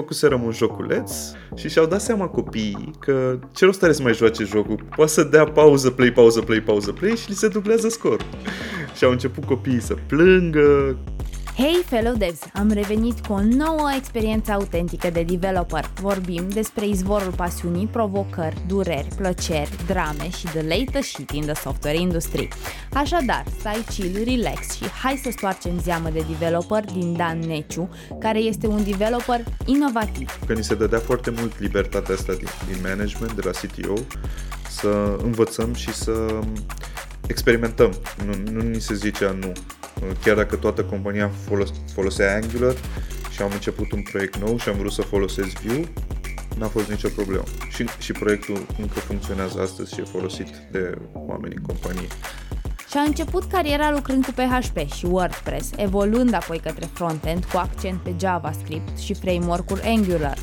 făcuserăm un joculeț și și-au dat seama copiii că ce rost are să mai joace jocul? Poate să dea pauză, play, pauză, play, pauză, play și li se dublează scor. și au început copiii să plângă, Hey fellow devs! Am revenit cu o nouă experiență autentică de developer. Vorbim despre izvorul pasiunii, provocări, dureri, plăceri, drame și the latest shit in the software industry. Așadar, stai chill, relax și hai să stoarcem zeamă de developer din Dan Neciu, care este un developer inovativ. Că ni se dădea foarte mult libertatea asta din, din management, de la CTO, să învățăm și să experimentăm. Nu, nu ni se zicea nu chiar dacă toată compania folos- folosea Angular și am început un proiect nou și am vrut să folosesc Vue, n-a fost nicio problemă. Și, și proiectul încă funcționează astăzi și e folosit de oameni în companie. Și a început cariera lucrând cu PHP și WordPress, evoluând apoi către frontend cu accent pe JavaScript și framework-uri Angular.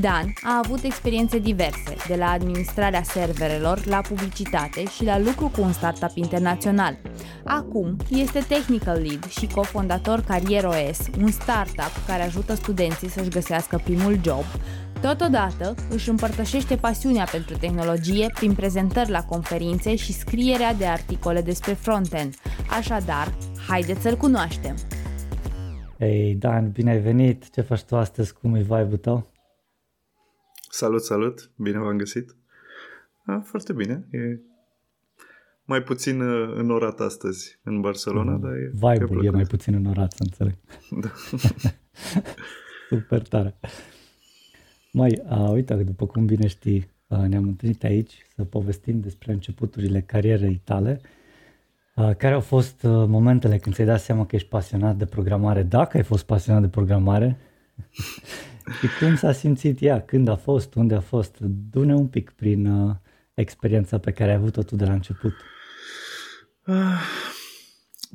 Dan a avut experiențe diverse, de la administrarea serverelor, la publicitate și la lucru cu un startup internațional. Acum este Technical Lead și cofondator CarierOS, un startup care ajută studenții să-și găsească primul job, Totodată își împărtășește pasiunea pentru tehnologie prin prezentări la conferințe și scrierea de articole despre frontend. Așadar, haideți să-l cunoaștem! Hei, Dan, bine ai venit! Ce faci tu astăzi? Cum e vibe-ul tău? Salut, salut! Bine v-am găsit! A, foarte bine. E mai puțin uh, înorat astăzi în Barcelona, mm, dar e... Vibe-ul e mai puțin înorat, să înțeleg. Da. Super tare. Mai, uh, uite, după cum bine știi, uh, ne-am întâlnit aici să povestim despre începuturile carierei tale. Uh, care au fost uh, momentele când ți-ai dat seama că ești pasionat de programare? Dacă ai fost pasionat de programare și cum s-a simțit ea, când a fost, unde a fost? Du-ne un pic prin uh, experiența pe care ai avut-o tu de la început.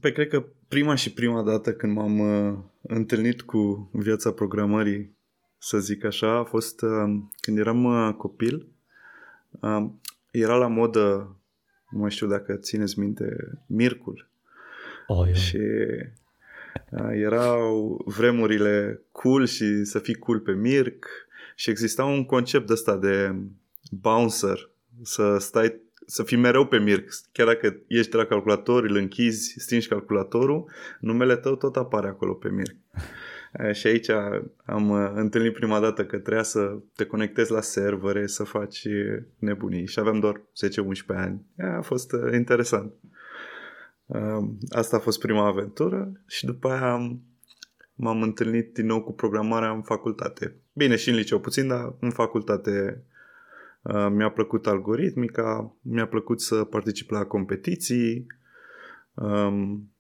Păi cred că prima și prima dată când m-am uh, întâlnit cu viața programării, să zic așa, a fost uh, când eram uh, copil. Uh, era la modă, nu mai știu dacă țineți minte, Mircul. Oh, yeah. Și uh, erau vremurile cool și să fii cool pe Mirc și exista un concept ăsta de bouncer, să stai să fii mereu pe Mirc. Chiar dacă ești de la calculator, îl închizi, stingi calculatorul, numele tău tot apare acolo pe Mirc. Și aici am uh, întâlnit prima dată că trebuia să te conectezi la servere, să faci nebunii și aveam doar 10-11 ani. A fost uh, interesant. Um, asta a fost prima aventură și după aia m-am întâlnit din nou cu programarea în facultate. Bine, și în liceu puțin, dar în facultate Uh, mi-a plăcut algoritmica, mi-a plăcut să particip la competiții. Um,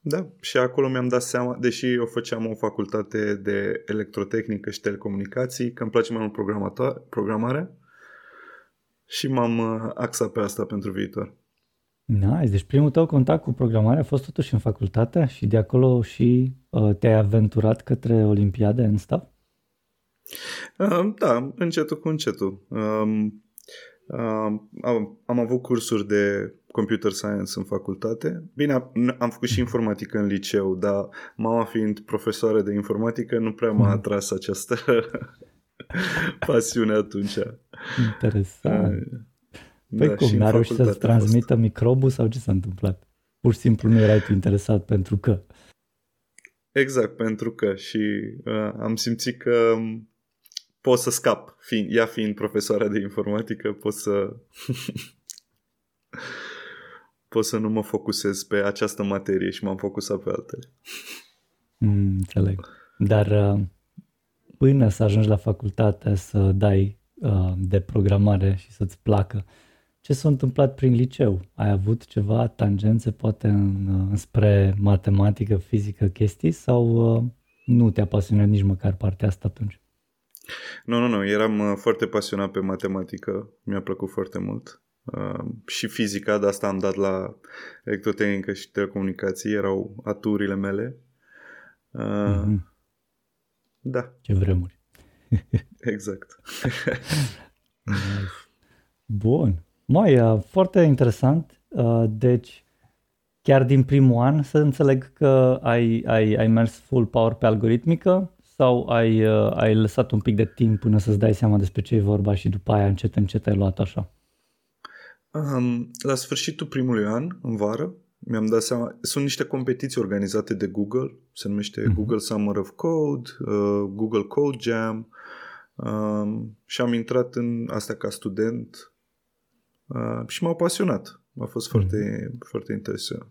da, și acolo mi-am dat seama, deși eu făceam o facultate de electrotehnică și telecomunicații, că îmi place mai mult programarea și m-am uh, axat pe asta pentru viitor. Nice, deci primul tău contact cu programarea a fost totuși în facultate și de acolo și uh, te-ai aventurat către Olimpiade în staff? Da, încetul cu încetul. Am, am avut cursuri de computer science în facultate. Bine, am făcut și informatică în liceu, dar mama fiind profesoară de informatică nu prea m-a hmm. atras această pasiune atunci. Interesant. Păi da, cum, n-a reușit să-ți transmită microbul sau ce s-a întâmplat? Pur și simplu nu erai tu interesat pentru că. Exact, pentru că și uh, am simțit că pot să scap. Fiind, ea fiind profesoara de informatică, pot să... pot să nu mă focusez pe această materie și m-am focusat pe altele. Mm, înțeleg. Dar uh, până să ajungi la facultate să dai uh, de programare și să-ți placă, ce s-a întâmplat prin liceu? Ai avut ceva tangențe poate în, uh, spre matematică, fizică, chestii sau uh, nu te-a pasionat nici măcar partea asta atunci? Nu, nu, nu, eram uh, foarte pasionat pe matematică, mi-a plăcut foarte mult. Uh, și fizica, de asta am dat la electrotehnică și telecomunicații, erau aturile mele. Uh, mm-hmm. Da. Ce vremuri. exact. Bun. Mai, uh, foarte interesant. Uh, deci, chiar din primul an să înțeleg că ai, ai, ai mers full power pe algoritmică sau ai, uh, ai lăsat un pic de timp până să-ți dai seama despre ce e vorba și după aia încet încet ai luat așa? Um, la sfârșitul primului an, în vară, mi-am dat seama, sunt niște competiții organizate de Google, se numește uh-huh. Google Summer of Code, uh, Google Code Jam um, și am intrat în asta ca student uh, și m-a pasionat. A fost uh-huh. foarte, foarte interesant.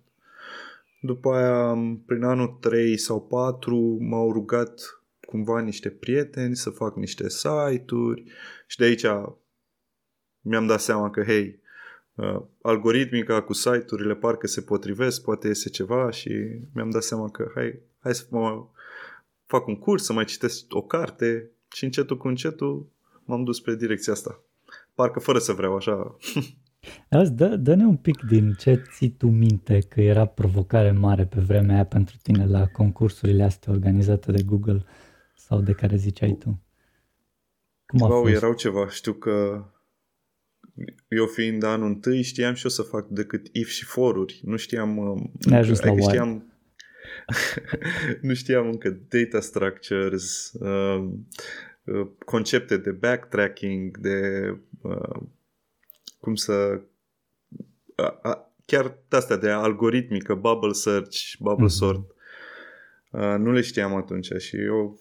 După aia, prin anul 3 sau 4, m-au rugat cumva niște prieteni să fac niște site-uri și de aici mi-am dat seama că, hei, uh, algoritmica cu site-urile parcă se potrivesc, poate iese ceva și mi-am dat seama că hai, hai să mă fac un curs, să mai citesc o carte și încetul cu încetul m-am dus spre direcția asta. Parcă fără să vreau, așa. Azi, dă, dă-ne un pic din ce ții tu minte că era provocare mare pe vremea aia pentru tine la concursurile astea organizate de Google sau de care ziceai tu. Cum a wow, fost? erau ceva. Știu că eu fiind anul întâi știam și eu să fac decât if și foruri. Nu știam... Um, Ne-a ajuns la adică știam, nu știam încă data structures, uh, uh, concepte de backtracking, de uh, cum să... Uh, uh, chiar astea de algoritmică, bubble search, bubble mm-hmm. sort. Uh, nu le știam atunci și eu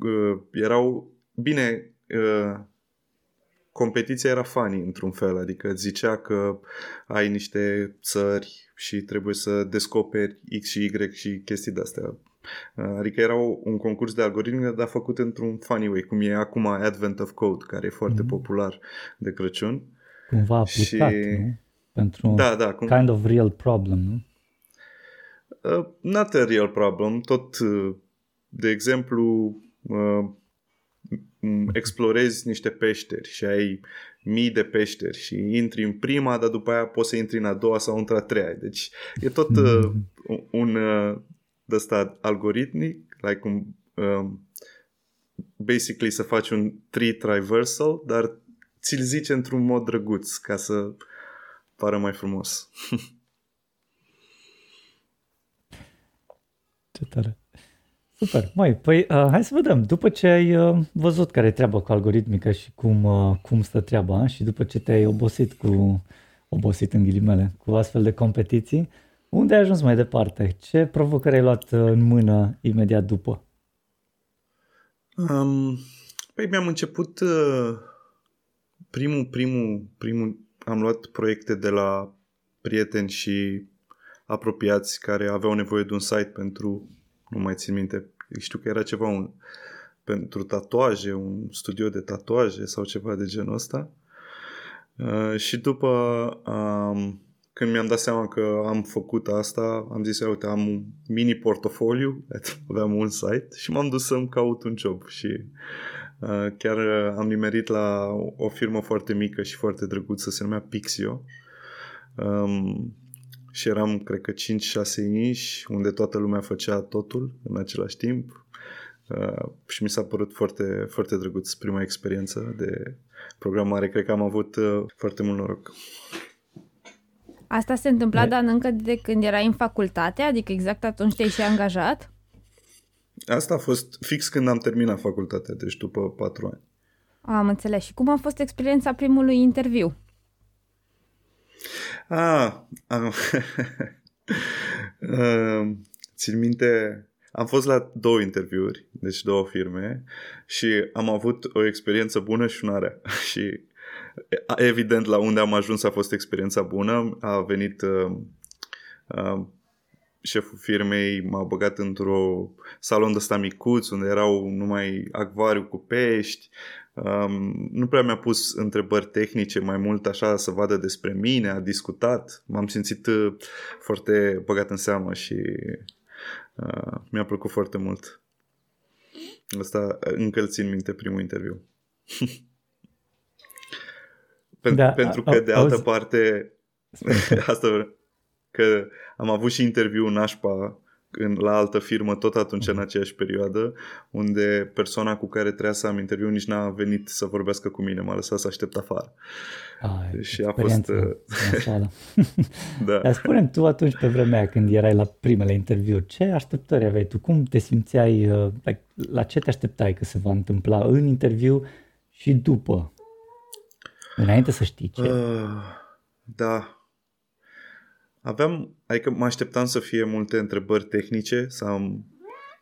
uh, erau... Bine, uh, competiția era funny într-un fel, adică zicea că ai niște țări și trebuie să descoperi X și Y și chestii de-astea. Adică era un concurs de algoritmi, dar făcut într-un funny way, cum e acum Advent of Code, care e foarte mm-hmm. popular de Crăciun. Cumva aplicat, și... nu? Pentru da, da, cum... kind of real problem, nu? Uh, not a real problem, tot, uh, de exemplu, uh, explorezi niște peșteri și ai mii de peșteri și intri în prima, dar după aia poți să intri în a doua sau într-a treia. Deci e tot uh, un uh, ăsta algoritmic, like un, um, basically să faci un tree traversal, dar ți-l zice într-un mod drăguț ca să pară mai frumos. Ce tare. Super. Mai, păi uh, hai să vedem. După ce ai uh, văzut care e treaba cu algoritmica și cum, uh, cum stă treaba și după ce te-ai obosit cu, obosit în ghilimele, cu astfel de competiții, unde ai ajuns mai departe? Ce provocări ai luat uh, în mână imediat după? Um, păi mi-am început uh, primul, primul, primul, am luat proiecte de la prieteni și apropiați care aveau nevoie de un site pentru nu mai țin minte, știu că era ceva un, pentru tatuaje, un studio de tatuaje sau ceva de genul ăsta. Uh, și după um, când mi-am dat seama că am făcut asta, am zis, uite, am un mini portofoliu, aveam un site și m-am dus să-mi caut un job și uh, chiar am nimerit la o firmă foarte mică și foarte drăguță, se numea Pixio. Um, și eram, cred că, 5-6 inși, unde toată lumea făcea totul în același timp. Uh, și mi s-a părut foarte, foarte drăguț prima experiență de programare. Cred că am avut uh, foarte mult noroc. Asta se întâmpla, dar încă de când erai în facultate? Adică exact atunci te-ai și angajat? Asta a fost fix când am terminat facultatea, deci după patru ani. Am înțeles. Și cum a fost experiența primului interviu? Ah, am... țin minte, am fost la două interviuri, deci două firme și am avut o experiență bună și una rea. și evident la unde am ajuns a fost experiența bună. A venit uh, uh, șeful firmei m-a băgat într-o salon de ăsta micuț unde erau numai acvariu cu pești Um, nu prea mi-a pus întrebări tehnice mai mult așa să vadă despre mine, a discutat, m-am simțit uh, foarte băgat în seamă și uh, mi-a plăcut foarte mult. Asta încă îl țin minte primul interviu. Pen- da, pentru că de altă parte asta că am avut și interviu nașpa în, la altă firmă tot atunci în aceeași perioadă, unde persoana cu care trebuia să am interviu nici n-a venit să vorbească cu mine, m-a lăsat să aștept afară. Ai, și a fost... Uh, da. Dar spune tu atunci pe vremea aia când erai la primele interviuri, ce așteptări aveai tu? Cum te simțeai, uh, la ce te așteptai că se va întâmpla în interviu și după? Înainte să știi ce. Uh, da, Aveam, adică mă așteptam să fie multe întrebări tehnice, să am,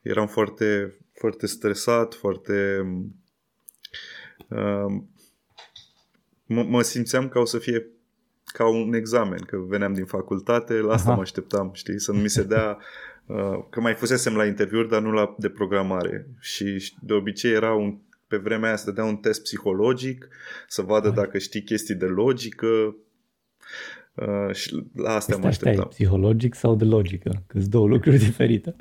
eram foarte, foarte stresat, foarte... Uh, mă, mă simțeam ca o să fie ca un examen, că veneam din facultate, la asta Aha. mă așteptam, știi, să nu mi se dea uh, că mai fusesem la interviuri, dar nu la de programare și de obicei era un pe vremea aia să dea un test psihologic, să vadă dacă știi chestii de logică, Uh, și la asta mă așteptam. psihologic sau de logică? Că sunt două lucruri diferite.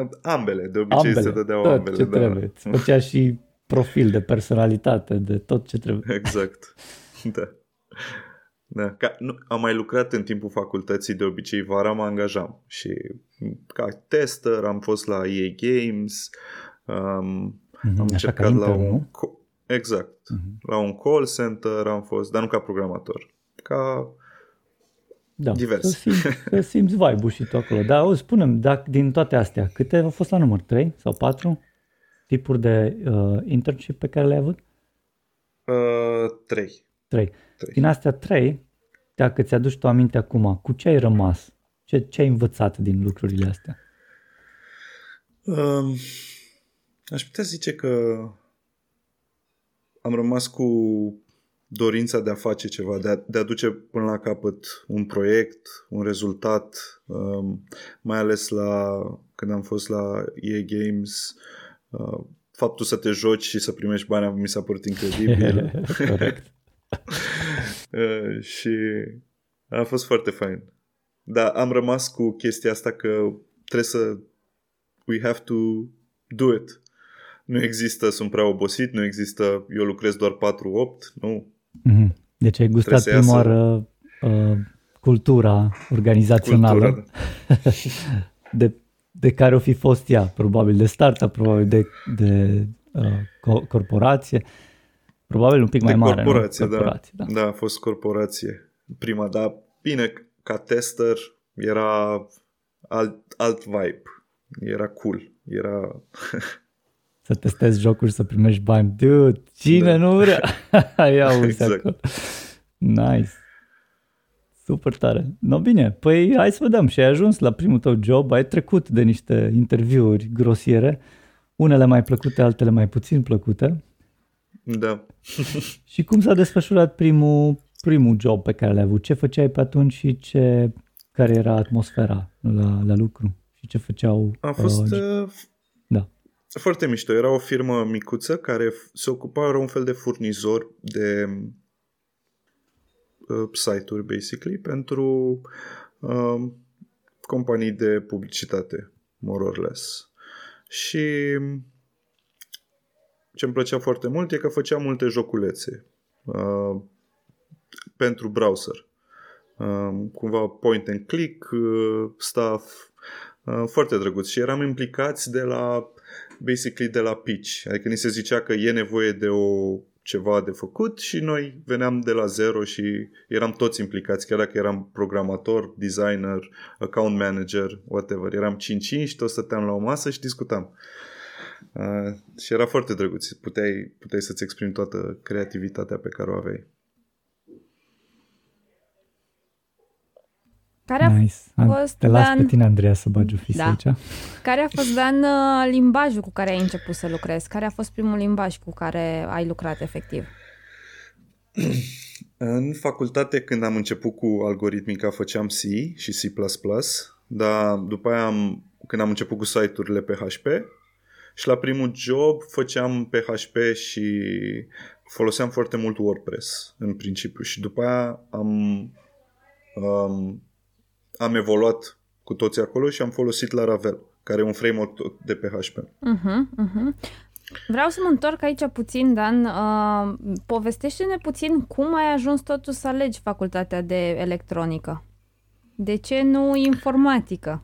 Uh, ambele, de obicei ambele. se dădeau tot ambele. ce da. trebuie. Îți făcea și profil de personalitate, de tot ce trebuie. Exact. Da. Da. Ca, nu, am mai lucrat în timpul facultății, de obicei vara mă angajam și ca tester am fost la EA Games, um, mm-hmm, am încercat la un... Exact. Mm-hmm. La un call center am fost, dar nu ca programator. Ca da, divers. Să simți, să simți vibe-ul și tu acolo. Dar auzi, spunem, dacă din toate astea, câte au fost la număr? 3 sau 4 tipuri de uh, internship pe care le-ai avut? Uh, 3. 3. Din astea 3, dacă ți-aduci tu aminte acum, cu ce ai rămas? Ce, ce ai învățat din lucrurile astea? Um, aș putea zice că am rămas cu dorința de a face ceva, de a, de a duce până la capăt un proiect, un rezultat, um, mai ales la când am fost la EA Games, uh, faptul să te joci și să primești bani mi s-a părut incredibil. Corect. uh, și a fost foarte fain. Dar am rămas cu chestia asta că trebuie să we have to do it. Nu există, sunt prea obosit, nu există, eu lucrez doar 4-8, nu, Mm-hmm. Deci ai gustat prima oară uh, cultura organizațională cultura, da. de, de care o fi fost ea, probabil de startup, probabil de, de uh, co- corporație, probabil un pic de mai mare. Corporație, nu? corporație da. da. Da, a fost corporație. Prima, dar bine, ca tester era alt, alt vibe. Era cool. Era să testezi jocuri, să primești bani. Dude, cine da. nu vrea? Ia uite exact. acolo. Nice. Super tare. No bine, păi hai să vedem. Și ai ajuns la primul tău job, ai trecut de niște interviuri grosiere, unele mai plăcute, altele mai puțin plăcute. Da. și cum s-a desfășurat primul, primul job pe care l-ai avut? Ce făceai pe atunci și ce, care era atmosfera la, la lucru? Și ce făceau? A fost uh, foarte mișto. Era o firmă micuță care se ocupa, era un fel de furnizor de uh, site-uri, basically, pentru uh, companii de publicitate, more or less. Și ce îmi plăcea foarte mult e că făcea multe joculețe uh, pentru browser. Uh, cumva point and click uh, stuff, uh, foarte drăguț. Și eram implicați de la basically de la pitch. Adică ni se zicea că e nevoie de o ceva de făcut și noi veneam de la zero și eram toți implicați, chiar dacă eram programator, designer, account manager, whatever. Eram 5-5, toți stăteam la o masă și discutam. Uh, și era foarte drăguț. Puteai, puteai să-ți exprimi toată creativitatea pe care o aveai. Care a nice. fost, Te las Dan... pe tine, Andreea, să bagi o da. aici. Care a fost, Dan, uh, limbajul cu care ai început să lucrezi? Care a fost primul limbaj cu care ai lucrat efectiv? În facultate, când am început cu algoritmica, făceam C și C++, dar după aia, am, când am început cu site-urile PHP, și la primul job făceam PHP și foloseam foarte mult WordPress în principiu și după aia am um, am evoluat cu toții acolo și am folosit Laravel, care e un framework de PHP. Uh-huh, uh-huh. Vreau să mă întorc aici puțin, Dan. Uh, povestește-ne puțin cum ai ajuns totuși să alegi facultatea de electronică. De ce nu informatică?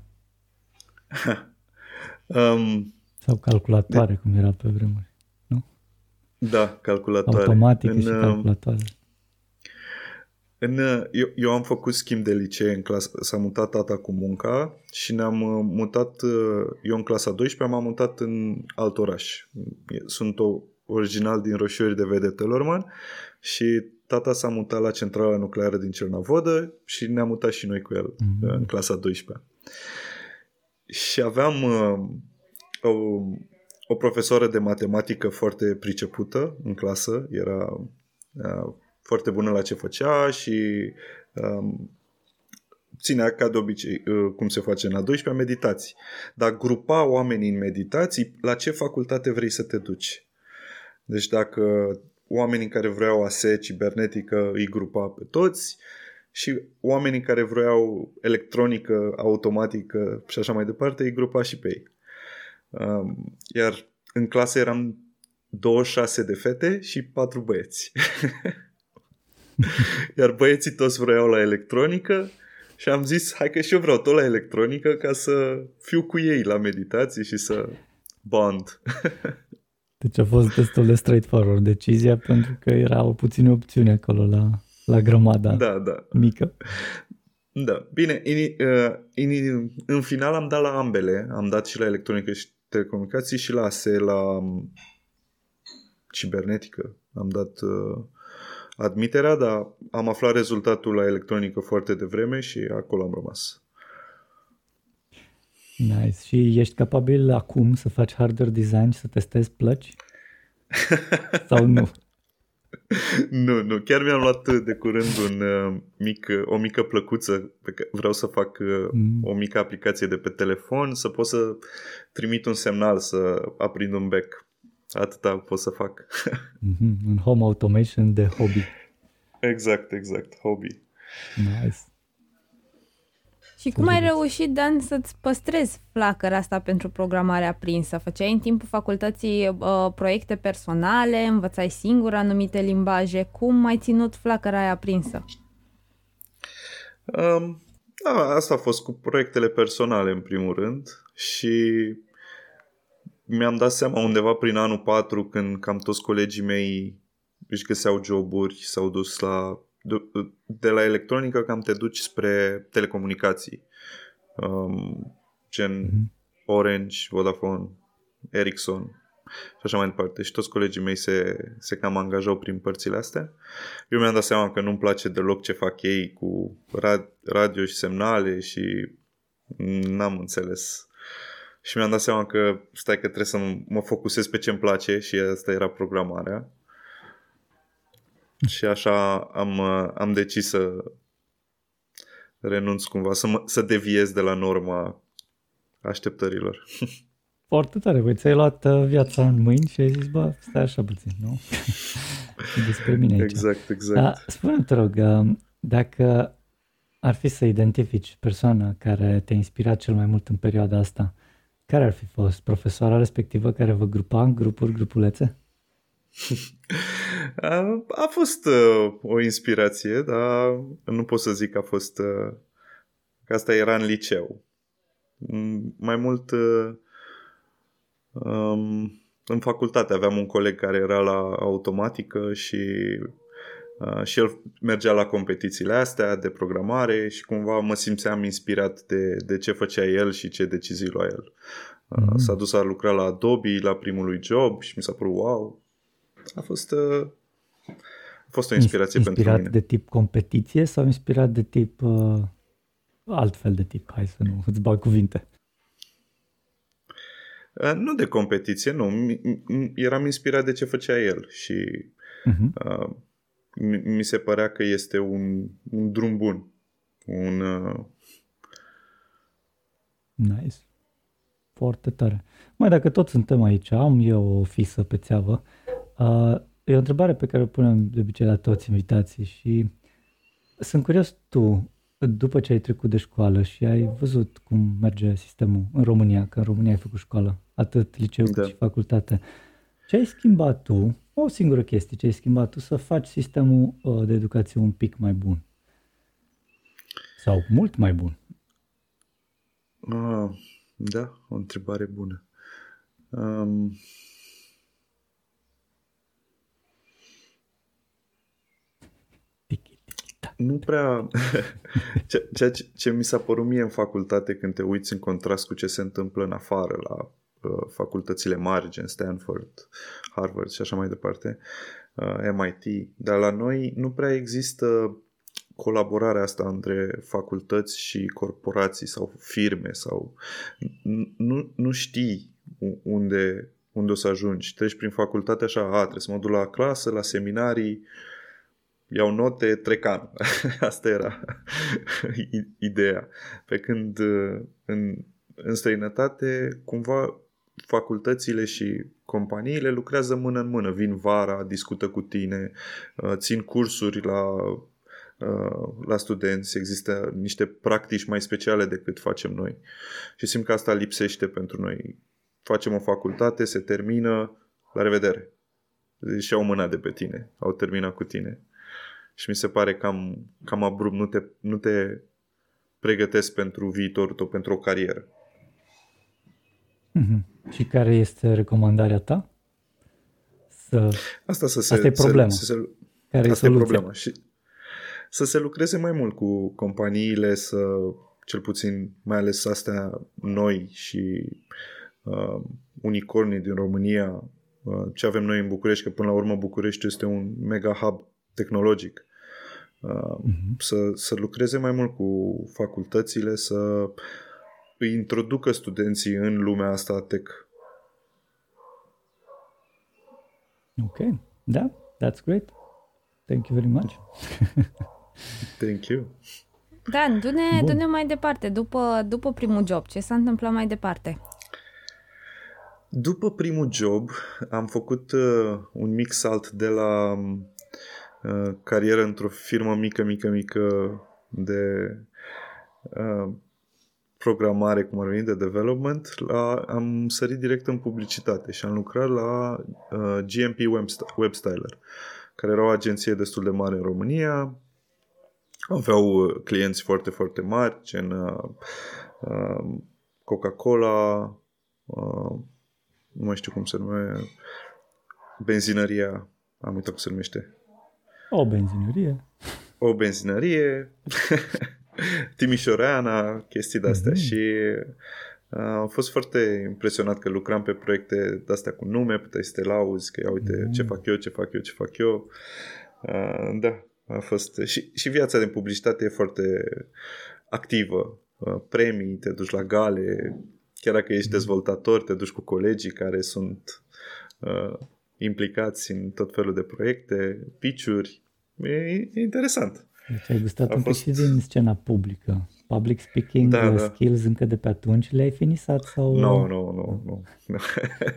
um, Sau calculatoare, de... cum era pe vremuri, nu? Da, calculatoare. Automatică în, și uh, calculatoare. În, uh, eu, eu am făcut schimb de licee în clasă, s-a mutat tata cu munca și ne-am mutat, eu în clasa 12 m-am mutat în alt oraș. Sunt o, original din Roșiori de Vede Telorman și tata s-a mutat la centrala nucleară din Cernavodă și ne-am mutat și noi cu el mm-hmm. în clasa 12 Și aveam uh, o, o profesoară de matematică foarte pricepută în clasă, era uh, foarte bună la ce făcea și um, ținea ca de obicei, uh, cum se face în a 12 meditații. Dar grupa oamenii în meditații, la ce facultate vrei să te duci? Deci dacă oamenii care vreau ASE cibernetică îi grupa pe toți și oamenii care vreau electronică, automatică și așa mai departe îi grupa și pe ei. Um, iar în clasă eram 26 de fete și 4 băieți. Iar băieții toți vreau la electronică și am zis, hai că și eu vreau tot la electronică ca să fiu cu ei la meditații și să bond. Deci a fost destul de straightforward decizia pentru că era o puțină opțiune acolo la, la grămada da, da. mică. Da, bine, in, uh, in, în final am dat la ambele, am dat și la electronică și telecomunicații și la ASE, la um, cibernetică. Am dat uh, admiterea, dar am aflat rezultatul la electronică foarte devreme și acolo am rămas. Nice. Și ești capabil acum să faci hardware design și să testezi plăci? Sau nu? nu, nu. Chiar mi-am luat de curând un, uh, mic, o mică plăcuță pe care vreau să fac uh, mm. o mică aplicație de pe telefon, să pot să trimit un semnal să aprind un bec. Atâta pot să fac. mm-hmm. Un home automation de hobby. Exact, exact. Hobby. Nice. Și cum ai reușit, Dan, să-ți păstrezi flacăra asta pentru programarea aprinsă? Făceai în timpul facultății uh, proiecte personale, învățai singur anumite limbaje. Cum ai ținut flacăra aia aprinsă? Um, da, asta a fost cu proiectele personale, în primul rând. Și mi-am dat seama undeva prin anul 4, când cam toți colegii mei își găseau joburi, s-au dus la de la electronică cam te duci spre telecomunicații, um, gen mm-hmm. Orange, Vodafone, Ericsson și așa mai departe. Și toți colegii mei se, se cam angajau prin părțile astea. Eu mi-am dat seama că nu-mi place deloc ce fac ei cu radio și semnale și n-am înțeles. Și mi-am dat seama că stai că trebuie să mă focusez pe ce-mi place și asta era programarea și așa am, am decis să renunț cumva, să, mă, să deviez de la norma așteptărilor. Foarte tare, băi, ți-ai luat uh, viața în mâini și ai zis, bă, stai așa puțin, nu? despre mine aici. Exact, exact. Da, spune te rog, uh, dacă ar fi să identifici persoana care te-a inspirat cel mai mult în perioada asta, care ar fi fost? Profesoara respectivă care vă grupa în grupuri, grupulețe? A, a fost uh, o inspirație, dar nu pot să zic că a fost... Uh, că asta era în liceu. Mm, mai mult... Uh, um, în facultate aveam un coleg care era la automatică și Uh, și el mergea la competițiile astea de programare și cumva mă simțeam inspirat de, de ce făcea el și ce decizii lua el. Uh, mm. S-a dus a lucra la Adobe la primul lui job și mi s-a părut wow. A fost uh, a fost o inspirație inspirat pentru mine. de tip competiție sau inspirat de tip uh, altfel de tip? Hai să nu îți bag cuvinte. Uh, nu de competiție, nu. Eram inspirat de ce făcea el și uh-huh. uh, mi se părea că este un, un drum bun. Un, uh... Nice. Foarte tare. Mai dacă tot suntem aici, am eu o fisă pe țeavă. Uh, E o întrebare pe care o punem de obicei la toți invitații și sunt curios tu, după ce ai trecut de școală și ai văzut cum merge sistemul în România, că în România ai făcut școală, atât liceu da. cât și facultate, ce ai schimbat tu, o singură chestie, ce ai schimbat tu să faci sistemul uh, de educație un pic mai bun? Sau mult mai bun? Uh, Da, o întrebare bună. Um, nu prea... Ceea ce, ce mi s-a părut mie în facultate când te uiți în contrast cu ce se întâmplă în afară la uh, facultățile mari, gen Stanford, Harvard și așa mai departe, uh, MIT, dar la noi nu prea există colaborarea asta între facultăți și corporații sau firme sau nu, nu știi unde, unde o să ajungi. Treci prin facultate așa, a, trebuie să mă duc la clasă, la seminarii, iau note, trec an. Asta era ideea. Pe când în, în străinătate, cumva facultățile și companiile lucrează mână în mână, vin vara, discută cu tine, țin cursuri la Uh, la studenți, există niște practici mai speciale decât facem noi. Și simt că asta lipsește pentru noi. Facem o facultate, se termină, la revedere. Deci au mâna de pe tine, au terminat cu tine. Și mi se pare cam, cam abrupt, nu te, nu te pregătesc pentru viitorul tău, pentru o carieră. Mm-hmm. Și care este recomandarea ta? Să... Asta, să se, Asta e problema. Să, să se... Care Asta e, e problema. Și să se lucreze mai mult cu companiile, să cel puțin mai ales astea noi și uh, unicornii din România, uh, ce avem noi în București, că până la urmă București este un mega hub tehnologic. Uh, uh-huh. să, să lucreze mai mult cu facultățile, să îi introducă studenții în lumea asta tech. Ok, da, that's great. Thank you very much. Thank you. Dan, du-ne, du-ne mai departe. După, după primul job, ce s-a întâmplat mai departe? După primul job am făcut uh, un mic salt de la uh, carieră într-o firmă mică, mică, mică de uh, programare, cum ar veni, de development, la, am sărit direct în publicitate și am lucrat la uh, GMP Web, Web Styler, care era o agenție destul de mare în România, aveau uh, clienți foarte, foarte mari, gen uh, uh, Coca-Cola, uh, nu mai știu cum se numește, benzinăria, am uitat cum se numește. O benzinărie. O benzinărie, Timișoreana, chestii de-astea mm-hmm. și uh, am fost foarte impresionat că lucram pe proiecte de-astea cu nume, puteai să te lauzi, că ia uite mm-hmm. ce fac eu, ce fac eu, ce fac eu. Uh, da, a fost și, și viața de publicitate e foarte activă. Uh, premii, te duci la gale, chiar dacă ești dezvoltator, te duci cu colegii care sunt uh, implicați în tot felul de proiecte, pitch-uri. E, e interesant. Deci ai gustat a un fost... pic și din scena publică. Public speaking da, uh, da. skills încă de pe atunci le-ai finisat sau... Nu, nu, nu. Nu,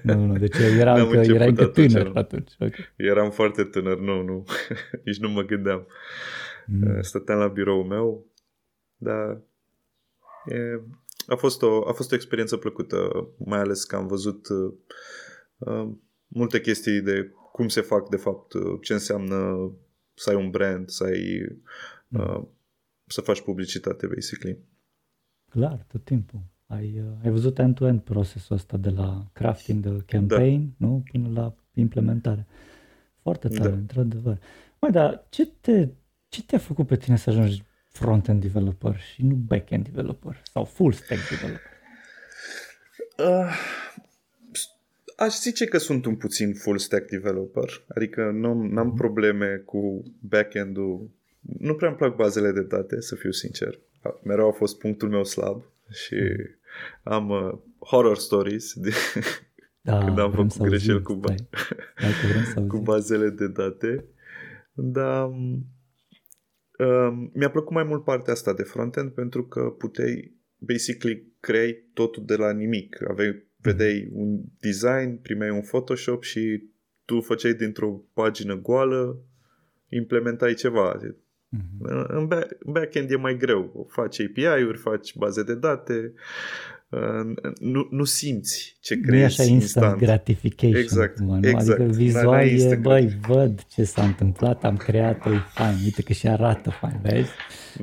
nu, nu deci era încă, erai încă tânăr atunci. atunci. Okay. Eram foarte tânăr, nu, nu. Nici nu mă gândeam. Mm. Stăteam la biroul meu, dar e, a, fost o, a fost o experiență plăcută, mai ales că am văzut uh, uh, multe chestii de cum se fac de fapt, uh, ce înseamnă să ai un brand, să ai mm. uh, să faci publicitate, basically. Clar, tot timpul. Ai, uh, ai văzut end-to-end procesul ăsta de la crafting the campaign, da. nu? Până la implementare. Foarte tare, da. într-adevăr. Mai dar ce, te, ce te-a făcut pe tine să ajungi front-end developer și nu back-end developer sau full stack developer? Uh, aș zice că sunt un puțin full stack developer, adică nu am probleme cu back-end-ul nu prea îmi plac bazele de date, să fiu sincer. Mereu a fost punctul meu slab și am uh, horror stories de da, când am făcut greșeli cu, ba- cu bazele de date. Dar um, um, mi-a plăcut mai mult partea asta de frontend pentru că puteai basically creai totul de la nimic. Aveai, vedeai un design, primeai un Photoshop și tu făceai dintr-o pagină goală, implementai ceva. Mm-hmm. În backend e mai greu. Faci API-uri, faci baze de date, nu, nu simți ce creezi Nu e așa instant, instant. gratification. Exact, acum, nu? exact. Adică vizual e, băi, văd ce s-a întâmplat, am creat-o, e fain, uite că și arată fain, vezi?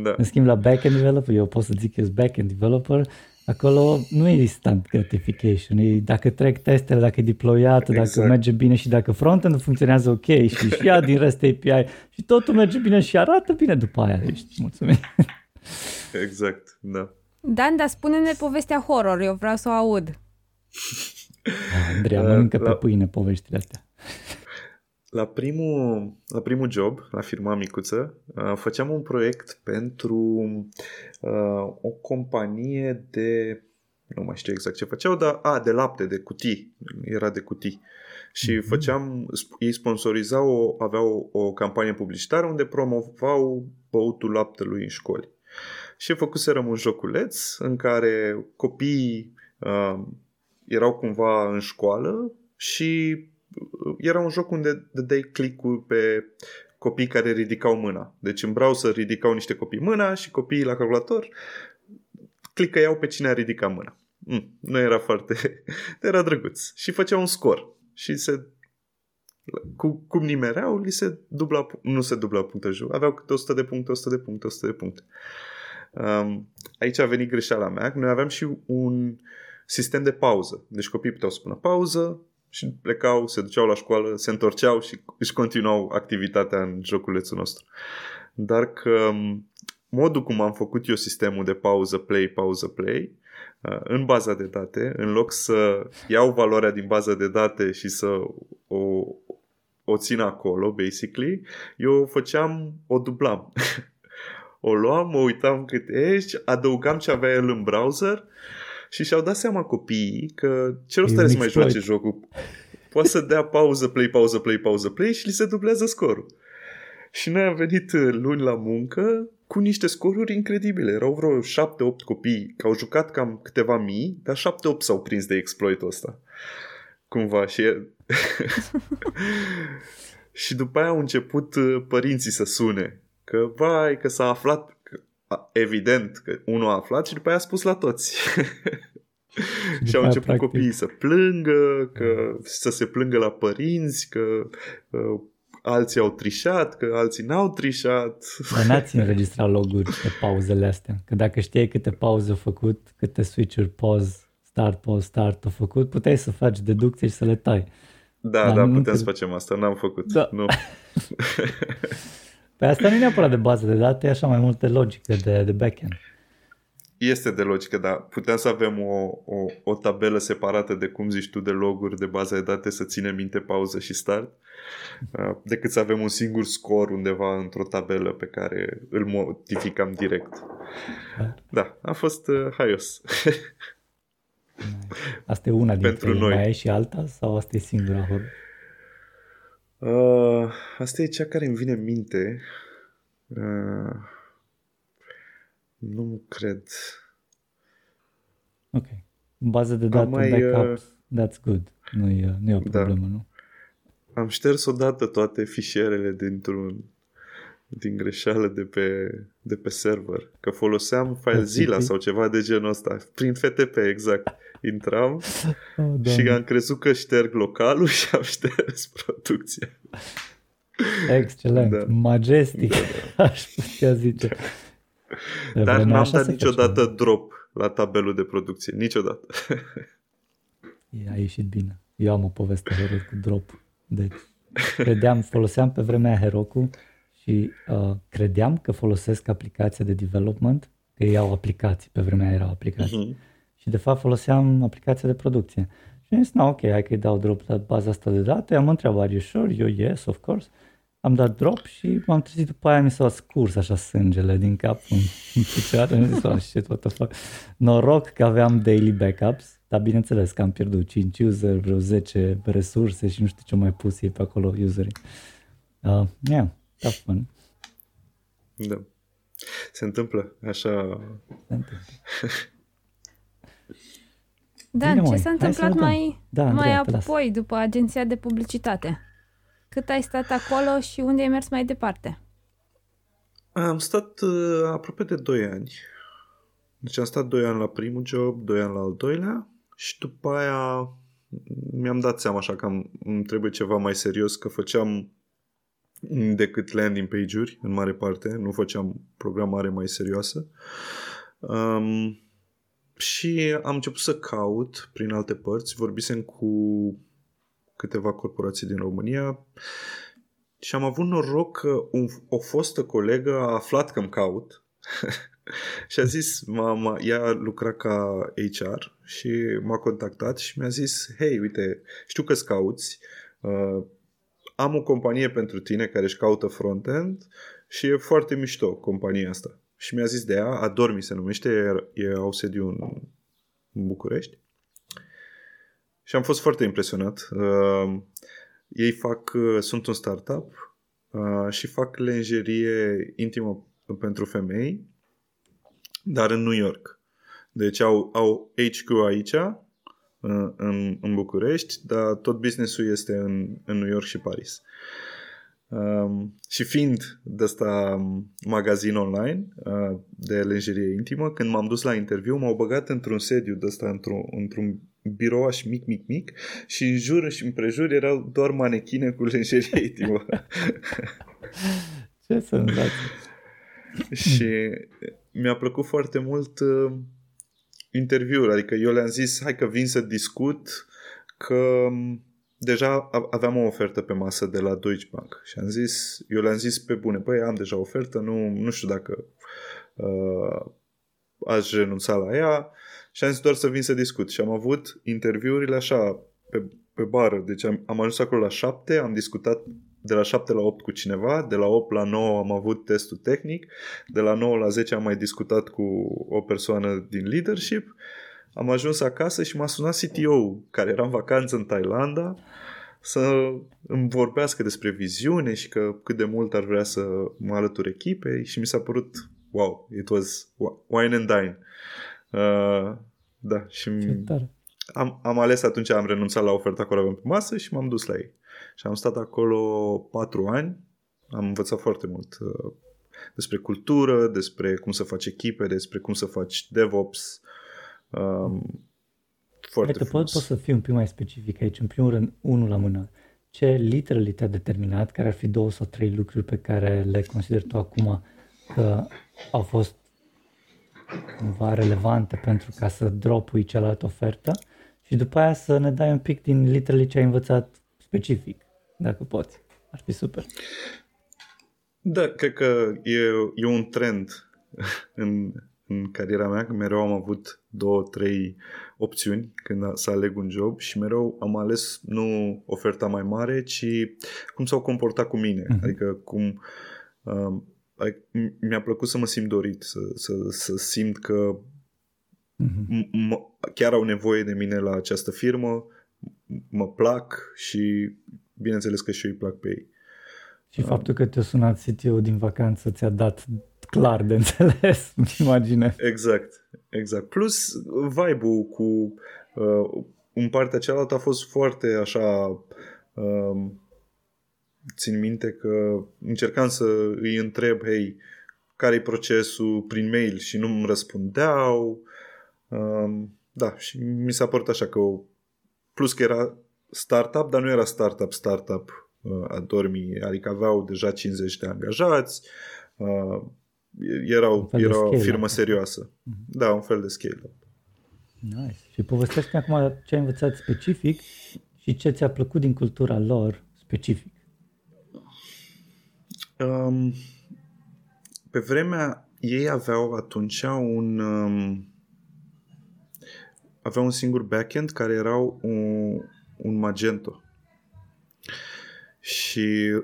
Da. În schimb, la backend developer, eu pot să zic că sunt backend developer, Acolo nu e instant gratification, e dacă trec testele, dacă e deployat, exact. dacă merge bine și dacă frontend funcționează ok și și ia din rest API și totul merge bine și arată bine după aia. Ești mulțumit. Exact, da. Dan, dar spune-ne povestea horror, eu vreau să o aud. Andreea, mănâncă la... pe pâine poveștile astea. La primul, la primul job, la firma micuță, uh, făceam un proiect pentru uh, o companie de, nu mai știu exact ce făceau, dar, a, de lapte, de cutii, era de cutii. Și mm-hmm. făceam, ei sponsorizau, o, aveau o, o campanie publicitară unde promovau băutul laptelui în școli. Și făcuserăm un joculeț în care copiii uh, erau cumva în școală și era un joc unde dădeai click-ul pe copii care ridicau mâna. Deci în browser ridicau niște copii mâna și copiii la calculator clicăiau pe cine a ridicat mâna. Mm, nu era foarte... era drăguț. Și făcea un scor. Și se... Cu, cum nimereau, li se dubla... Nu se dubla punctajul. Aveau câte 100 de puncte, 100 de puncte, 100 de puncte. Um, aici a venit greșeala mea. Noi aveam și un sistem de pauză. Deci copiii puteau spună pauză, și plecau, se duceau la școală, se întorceau și își continuau activitatea în joculețul nostru. Dar că modul cum am făcut eu sistemul de pauză, play, pauză, play, uh, în baza de date, în loc să iau valoarea din baza de date și să o, o țin acolo, basically, eu făceam, o dublam. o luam, mă uitam cât ești, adăugam ce avea el în browser și și-au dat seama copiii că ce rost are să mai joace jocul. Poate să dea pauză, play, pauză, play, pauză, play și li se dublează scorul. Și noi am venit uh, luni la muncă cu niște scoruri incredibile. Erau vreo 7-8 copii care au jucat cam câteva mii, dar 7-8 s-au prins de exploitul ăsta. Cumva și... și după aia au început uh, părinții să sune. Că, vai, că s-a aflat evident că unul a aflat și după aia a spus la toți. și au început practic. copiii să plângă, că, să se plângă la părinți, că uh, alții au trișat, că alții n-au trișat. Dar n-ați înregistrat loguri pe pauzele astea. Că dacă știai câte pauze au făcut, câte switch-uri pause, start, pause, start au făcut, puteai să faci deducții și să le tai. Da, Dar da, putem că... să facem asta, n-am făcut. Da. Nu. Pe asta nu e neapărat de bază de date, e așa mai multe logică de, de backend. Este de logică, dar putem să avem o, o, o tabelă separată de cum zici tu de loguri de bază de date să ținem minte pauză și start uh, decât să avem un singur scor undeva într-o tabelă pe care îl modificăm direct. Da, da a fost uh, haios. Asta e una dintre Pentru noi. Mai ai și alta sau asta e singura horror? Uh, asta e cea care îmi vine în minte. Uh, nu cred. Ok. Bază de date, mai, backups, uh, that's good. Nu e, nu e o da. problemă, da. nu? Am șters odată toate fișierele dintr-un din greșeală de pe, de pe server. Că foloseam FileZilla sau ceva de genul ăsta. Prin FTP, exact. Intram oh, și am crezut că șterg localul și am șters producția. Excelent. Da. Majestic, da, da. aș putea zice. Da. Dar n-am dat niciodată facem. drop la tabelul de producție. Niciodată. E, a ieșit bine. Eu am o poveste cu drop. Deci, credeam, foloseam pe vremea Heroku și uh, credeam că folosesc aplicația de development, că ei au aplicații, pe vremea erau aplicații. Uh-huh. Și de fapt foloseam aplicația de producție. Și am zis, na, ok, hai că-i dau drop la baza asta de date, am întrebat, are you sure? Eu, yes, of course. Am dat drop și m-am trezit după aia, mi s-a scurs așa sângele din cap în, în picioare. Am zis, oh, shit, what the fuck. Noroc că aveam daily backups, dar bineînțeles că am pierdut 5 user, vreo 10 resurse și nu știu ce mai pus ei pe acolo userii. Uh, yeah, tough fun. Da. Se întâmplă așa. Se întâmplă. Dan, Bine, ce s-a întâmplat mai, da, mai apoi, după agenția de publicitate? Cât ai stat acolo și unde ai mers mai departe? Am stat uh, aproape de 2 ani. Deci am stat 2 ani la primul job, 2 ani la al doilea și după aia mi-am dat seama așa că am, îmi trebuie ceva mai serios, că făceam decât landing page-uri în mare parte, nu făceam programare mai serioasă. Um, și am început să caut prin alte părți, vorbisem cu câteva corporații din România și am avut noroc că un, o fostă colegă a aflat că îmi caut și a zis, mama, ea lucra ca HR și m-a contactat și mi-a zis, hei, uite, știu că-ți cauți, uh, am o companie pentru tine care își caută frontend și e foarte mișto compania asta. Și mi-a zis de ea, Adormi se numește, e, e au sediu în, în București. Și am fost foarte impresionat. Uh, ei fac, uh, sunt un startup uh, și fac lenjerie intimă pentru femei, dar în New York. Deci au, au HQ aici, uh, în, în București, dar tot businessul este în, în New York și Paris. Um, și fiind de asta um, magazin online uh, de lenjerie intimă, când m-am dus la interviu, m-au băgat într-un sediu de asta, într-un, într-un birouaș mic, mic, mic și în jur și împrejur erau doar manechine cu lenjerie intimă. Ce senzație! și mi-a plăcut foarte mult uh, interviul, adică eu le-am zis, hai că vin să discut, că um, deja aveam o ofertă pe masă de la Deutsche Bank. Și am zis, eu le-am zis pe bune, păi am deja ofertă, nu, nu știu dacă uh, aș renunța la ea. Și am zis doar să vin să discut. Și am avut interviurile așa pe, pe bară, deci am, am ajuns acolo la șapte, am discutat de la 7 la 8 cu cineva, de la 8 la 9 am avut testul tehnic, de la 9 la 10 am mai discutat cu o persoană din leadership am ajuns acasă și m-a sunat CTO care era în vacanță în Thailanda să îmi vorbească despre viziune și că cât de mult ar vrea să mă alătur echipei și mi s-a părut wow, it was wine and dine. Uh, da, și am, am ales atunci, am renunțat la oferta care aveam pe masă și m-am dus la ei. Și am stat acolo patru ani, am învățat foarte mult uh, despre cultură, despre cum să faci echipe, despre cum să faci DevOps, Um, foarte Hai că pot, pot să fiu un pic mai specific aici. În primul rând, unul la mână. Ce literally te-a determinat? Care ar fi două sau trei lucruri pe care le consideri tu acum că au fost cumva relevante pentru ca să dropui cealaltă ofertă și după aia să ne dai un pic din literally ce ai învățat specific, dacă poți. Ar fi super. Da, cred că e, e un trend în, în cariera mea, că mereu am avut două, trei opțiuni când să aleg un job și mereu am ales nu oferta mai mare, ci cum s-au comportat cu mine. Uh-huh. Adică cum uh, mi-a plăcut să mă simt dorit, să, să, să simt că uh-huh. m- chiar au nevoie de mine la această firmă, mă plac și bineînțeles că și eu îi plac pe ei. Și faptul că te-a sunat CTO din vacanță ți-a dat clar de înțeles, imagine. Exact, exact. Plus vibe-ul cu uh, în partea cealaltă a fost foarte așa uh, țin minte că încercam să îi întreb, hei, care e procesul prin mail și nu îmi răspundeau. Uh, da, și mi s-a părut așa că plus că era startup, dar nu era startup, startup uh, a dormi, adică aveau deja 50 de angajați, uh, erau, era o firmă serioasă. Mm-hmm. Da, un fel de scale Nice. Și povestește acum ce ai învățat specific și ce ți-a plăcut din cultura lor specific. Um, pe vremea ei aveau atunci un um, aveau un singur backend care erau un, un Magento. Și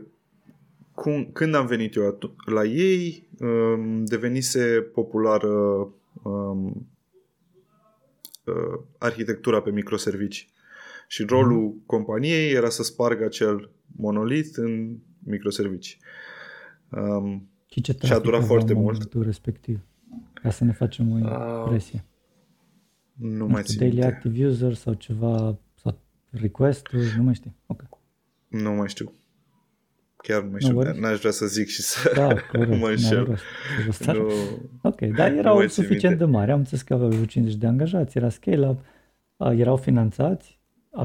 cum, când am venit eu la ei, um, devenise populară um, uh, arhitectura pe microservicii. Și rolul mm. companiei era să spargă acel monolit în microservicii. Um, și, ce și a durat foarte mult. respectiv, ca să ne facem o impresie. Uh, nu, mai țin Daily active user sau ceva, sau request-uri, nu mai știu. Okay. Nu mai știu. Chiar nu mai știu, no n-aș vrea să zic și să da, corect, mă înșel. Nu, ok, dar erau suficient minte. de mari. Am înțeles că aveau 50 de angajați, era scale-up, erau finanțați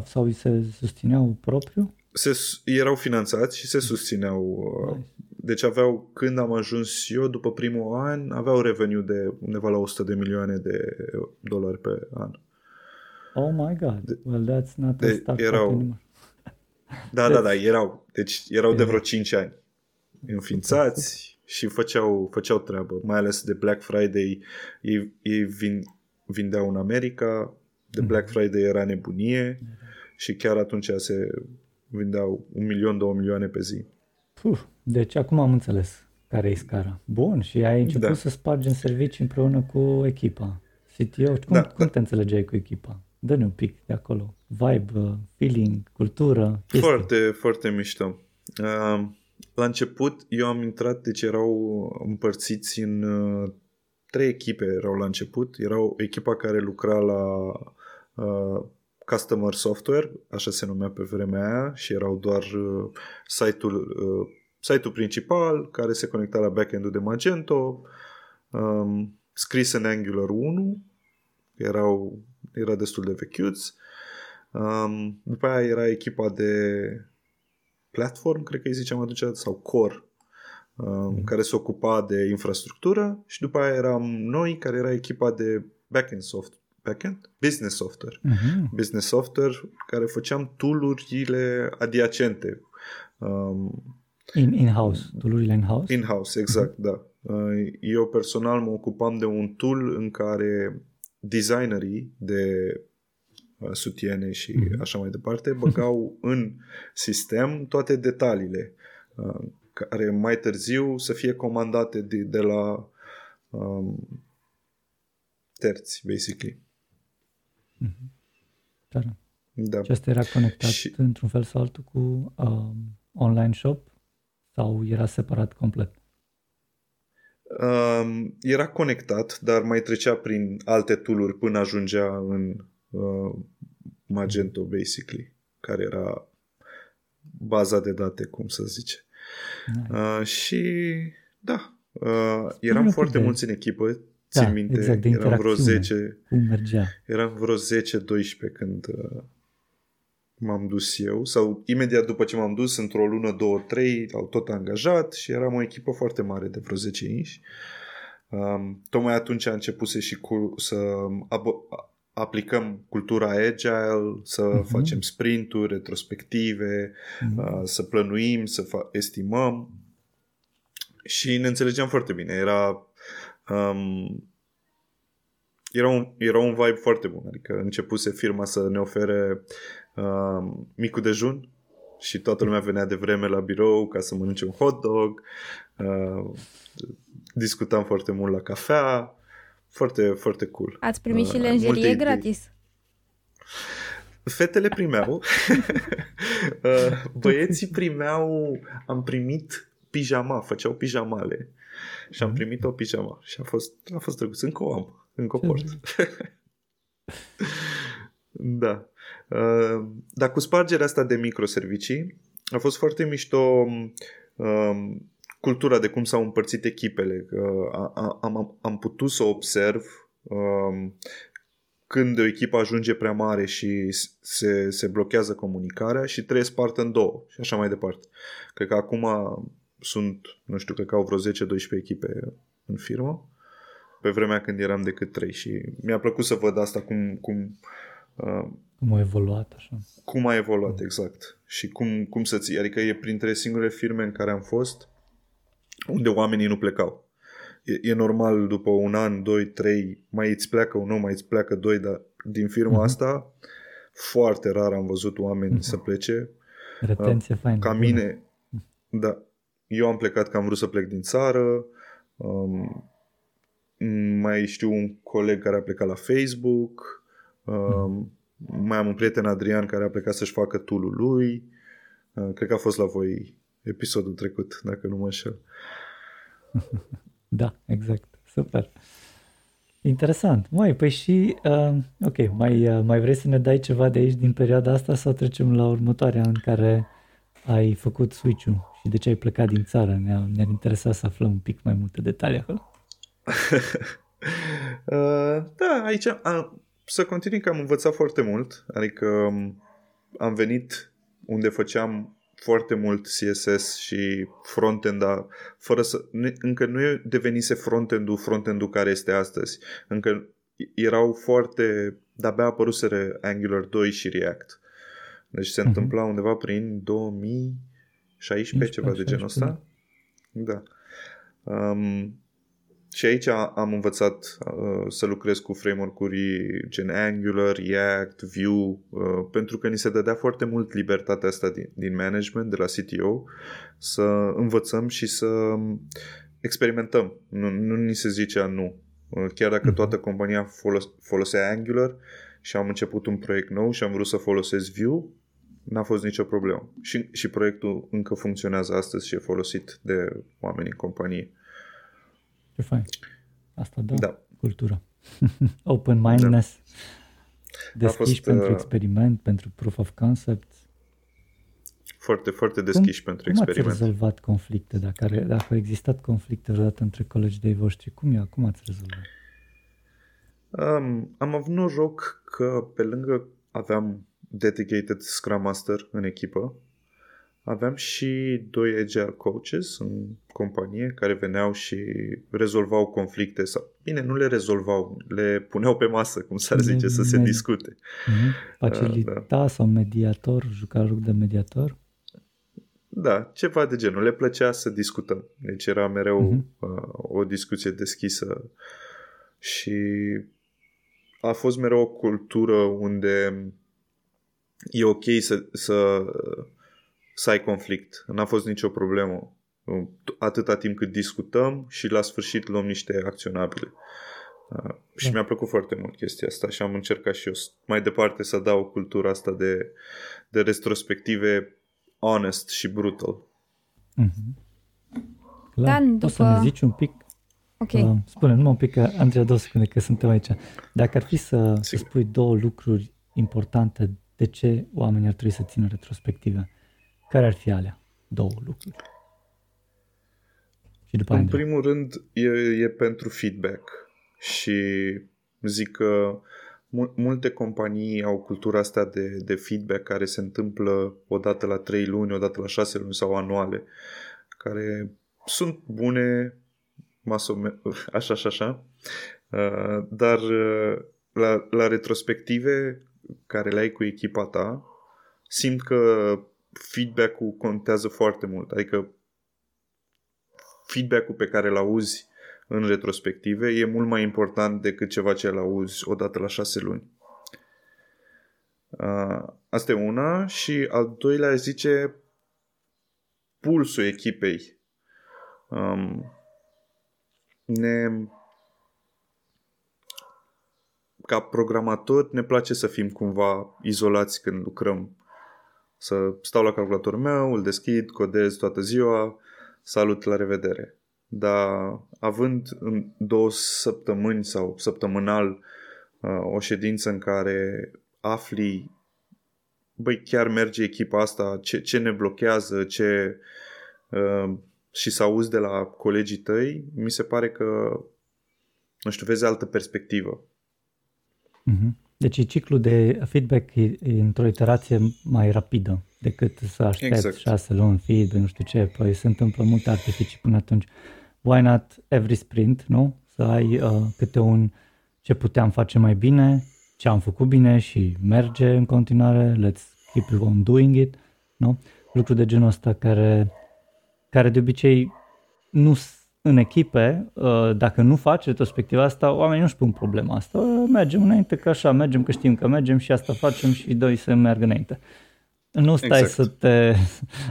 sau se susțineau propriu? Se, erau finanțați și se susțineau nice. deci aveau, când am ajuns eu, după primul an, aveau revenue de undeva la 100 de milioane de dolari pe an. Oh my god, De- well that's not a de- startup erau- anymore. Da, da, da, erau. Deci erau de vreo 5 ani Da, înființați și făceau, făceau treabă, mai ales de Black Friday. Ei, ei vin, vindeau în America, de Mhm. Black Friday era nebunie și chiar atunci se vindeau un milion, două milioane pe zi. Puh, deci acum am înțeles care e scara. Bun, și ai început Da. să spargi în servicii împreună cu echipa. CTO, cum, Da, cum da. te înțelegeai cu echipa? Dă-ne un pic de acolo. Vibe, uh, feeling, cultură, chestii. Foarte, foarte mișto. Uh, la început eu am intrat, deci erau împărțiți în uh, trei echipe erau la început. Erau echipa care lucra la uh, Customer Software, așa se numea pe vremea aia, și erau doar uh, site-ul, uh, site-ul principal care se conecta la backend-ul de Magento, um, scris în Angular 1, erau, era destul de vechiuți. Um, după aia era echipa de platform, cred că îi ziceam atunci, sau core, um, care se ocupa de infrastructură și după aia eram noi, care era echipa de backend soft, backend? Business software. Mhm. Business software, care făceam tool-urile adiacente. Um, In, in-house, tulurile in-house? In-house, exact, da. Uh, Eu personal mă ocupam de un tool în care designerii de uh, sutiene și Mhm. așa mai departe băgau în sistem toate detaliile uh, care mai târziu să fie comandate de, de la um, terți, basically. Tare. Da. Și asta era conectat Și- într-un fel sau altul cu um, online shop sau era separat complet? Um, era conectat, dar mai trecea prin alte tooluri până ajungea în uh, Magento, basically, care era baza de date, cum să zice. Nice. Uh, și da, uh, un eram pic foarte de- mulți în echipă, Da, țin minte, exact, de eram vreo interacțiune. 10, Cum mergea? eram vreo 10-12 când uh, m-am dus eu, sau imediat după ce m-am dus, într-o lună, două, trei, au tot angajat și eram o echipă foarte mare de vreo 10 inși. Um, tocmai atunci a început și cu, să ab- aplicăm cultura agile, să Mhm. facem sprinturi, retrospective, Mhm. uh, să plănuim, să fa- estimăm și ne înțelegeam foarte bine. Era um, era un, era un vibe foarte bun, adică începuse firma să ne ofere um, micul dejun și toată lumea venea de vreme la birou ca să mănânce un hot dog. Uh, discutam foarte mult la cafea. Foarte, foarte cool. Ați primit Uh, și multe lenjerie idei. gratis. Fetele primeau, Uh, băieții primeau, am primit pijama, făceau pijamale și am primit o pijama și a fost, a fost drăguț. Încă o am, încă o Ce port. da. Uh, Dar cu spargerea asta de microservicii a fost foarte mișto um, cultura de cum s-au împărțit echipele. Uh, a- a- am, am putut să observ um, când o echipă ajunge prea mare și se, se blochează comunicarea și trebuie spartă în două și așa mai departe. Cred că acum sunt, nu știu, cred că au vreo 10-12 echipe în firmă pe vremea când eram decât 3 și mi-a plăcut să văd asta cum, cum, uh, Cum a evoluat așa? cum a evoluat exact și cum, cum să ții. Adică e printre singurele firme în care am fost unde oamenii nu plecau. E, e normal după un an, doi, trei, mai îți pleacă un om, mai îți pleacă doi, dar din firma Mhm. asta foarte rar am văzut oameni să plece. Retenție faină. Ca bună. mine, da. Eu am plecat că am vrut să plec din țară. Um, mai știu un coleg care a plecat la Facebook. Um, mai am un prieten Adrian care a plecat să-și facă tool lui. Uh, cred că a fost la voi episodul trecut, dacă nu mă înșel. Da, exact. Super. Interesant. Mai, păi și, uh, ok, mai, uh, mai vrei să ne dai ceva de aici din perioada asta sau trecem la următoarea în care ai făcut switch-ul și de ce ai plecat din țară? Ne-a, ne-ar interesa să aflăm un pic mai multe detalii acolo. Uh, da, aici am, să continui că am învățat foarte mult. Adică um, am venit unde făceam foarte mult CSS și frontend, dar fără să, încă nu devenise frontend-ul frontend-ul care este astăzi. Încă erau foarte, de-abia apăruseră Angular 2 și React. Deci se uh-huh. întâmpla undeva prin 2016, ceva de genul ăsta. Da. Um, și aici am învățat uh, să lucrez cu framework-uri gen Angular, React, Vue, uh, pentru că ni se dădea foarte mult libertatea asta din, din management, de la CTO, să învățăm și să experimentăm. Nu, nu ni se zicea nu. Uh, chiar dacă mhm. toată compania folos- folosea Angular și am început un proiect nou și am vrut să folosesc Vue, n-a fost nicio problemă. Și, și proiectul încă funcționează astăzi și e folosit de oameni în companie. Ce fain. Asta da, da. cultură. Open-mindedness. Da. Deschiși fost, pentru uh... experiment, pentru proof of concept. Foarte, foarte deschiși cum, pentru cum experiment. Cum ați rezolvat conflicte? Dacă, are, dacă au existat conflicte vreodată între colegi de voștri, cum, e, cum ați rezolvat? Um, am avut noroc că pe lângă aveam dedicated Scrum Master în echipă, Aveam și doi agile coaches în companie care veneau și rezolvau conflicte sau, bine, nu le rezolvau, le puneau pe masă, cum s-ar zice, să se discute. Uh-huh. Facilita da. sau mediator, juca joc de mediator? Da, ceva de genul. Le plăcea să discutăm. Deci era mereu uh-huh. uh, o discuție deschisă și a fost mereu o cultură unde e ok să, să să ai conflict. N-a fost nicio problemă. Atâta timp cât discutăm și la sfârșit luăm niște acționabile. Uh, și da. mi-a plăcut foarte mult chestia asta și am încercat și eu mai departe să dau cultura asta de, de retrospective honest și brutal. Mm-hmm. Dan, după... Poți să ne zici un pic Ok. Uh, spune numai un pic, că Andreea, două secunde, că suntem aici. Dacă ar fi să, să spui două lucruri importante de ce oamenii ar trebui să țină retrospective, care ar fi alea? Două lucruri. Și după În primul rând, e, e pentru feedback. Și zic că multe companii au cultura asta de, de feedback care se întâmplă odată la 3 luni, odată la 6 luni sau anuale, care sunt bune, masome, așa și așa, uh, dar uh, la, la retrospective care le ai cu echipa ta, simt că feedback-ul contează foarte mult. Adică feedback-ul pe care îl auzi în retrospective e mult mai important decât ceva ce îl auzi odată la șase luni. Asta e una și al doilea zice pulsul echipei. Um, ne ca programatori ne place să fim cumva izolați când lucrăm să stau la calculatorul meu, îl deschid, codez toată ziua, salut, la revedere. Dar având în două săptămâni sau săptămânal uh, o ședință în care afli băi, chiar merge echipa asta, ce, ce ne blochează, ce uh, și să auzi de la colegii tăi, mi se pare că nu știu, vezi altă perspectivă. Mm-hmm. Deci ciclul de feedback e, într-o iterație mai rapidă decât să aștepți exact. șase luni feedback, nu știu ce, păi se întâmplă multe artificii până atunci. Why not every sprint, nu? Să ai uh, câte un ce puteam face mai bine, ce am făcut bine și merge în continuare, let's keep on doing it, nu? Lucru de genul ăsta care, care de obicei nu în echipe, uh, dacă nu faci retrospectiva asta, oamenii nu-și pun problema asta. Uh, mergem înainte că așa, mergem că știm că mergem și asta facem și doi să meargă înainte. Nu stai exact. să, te,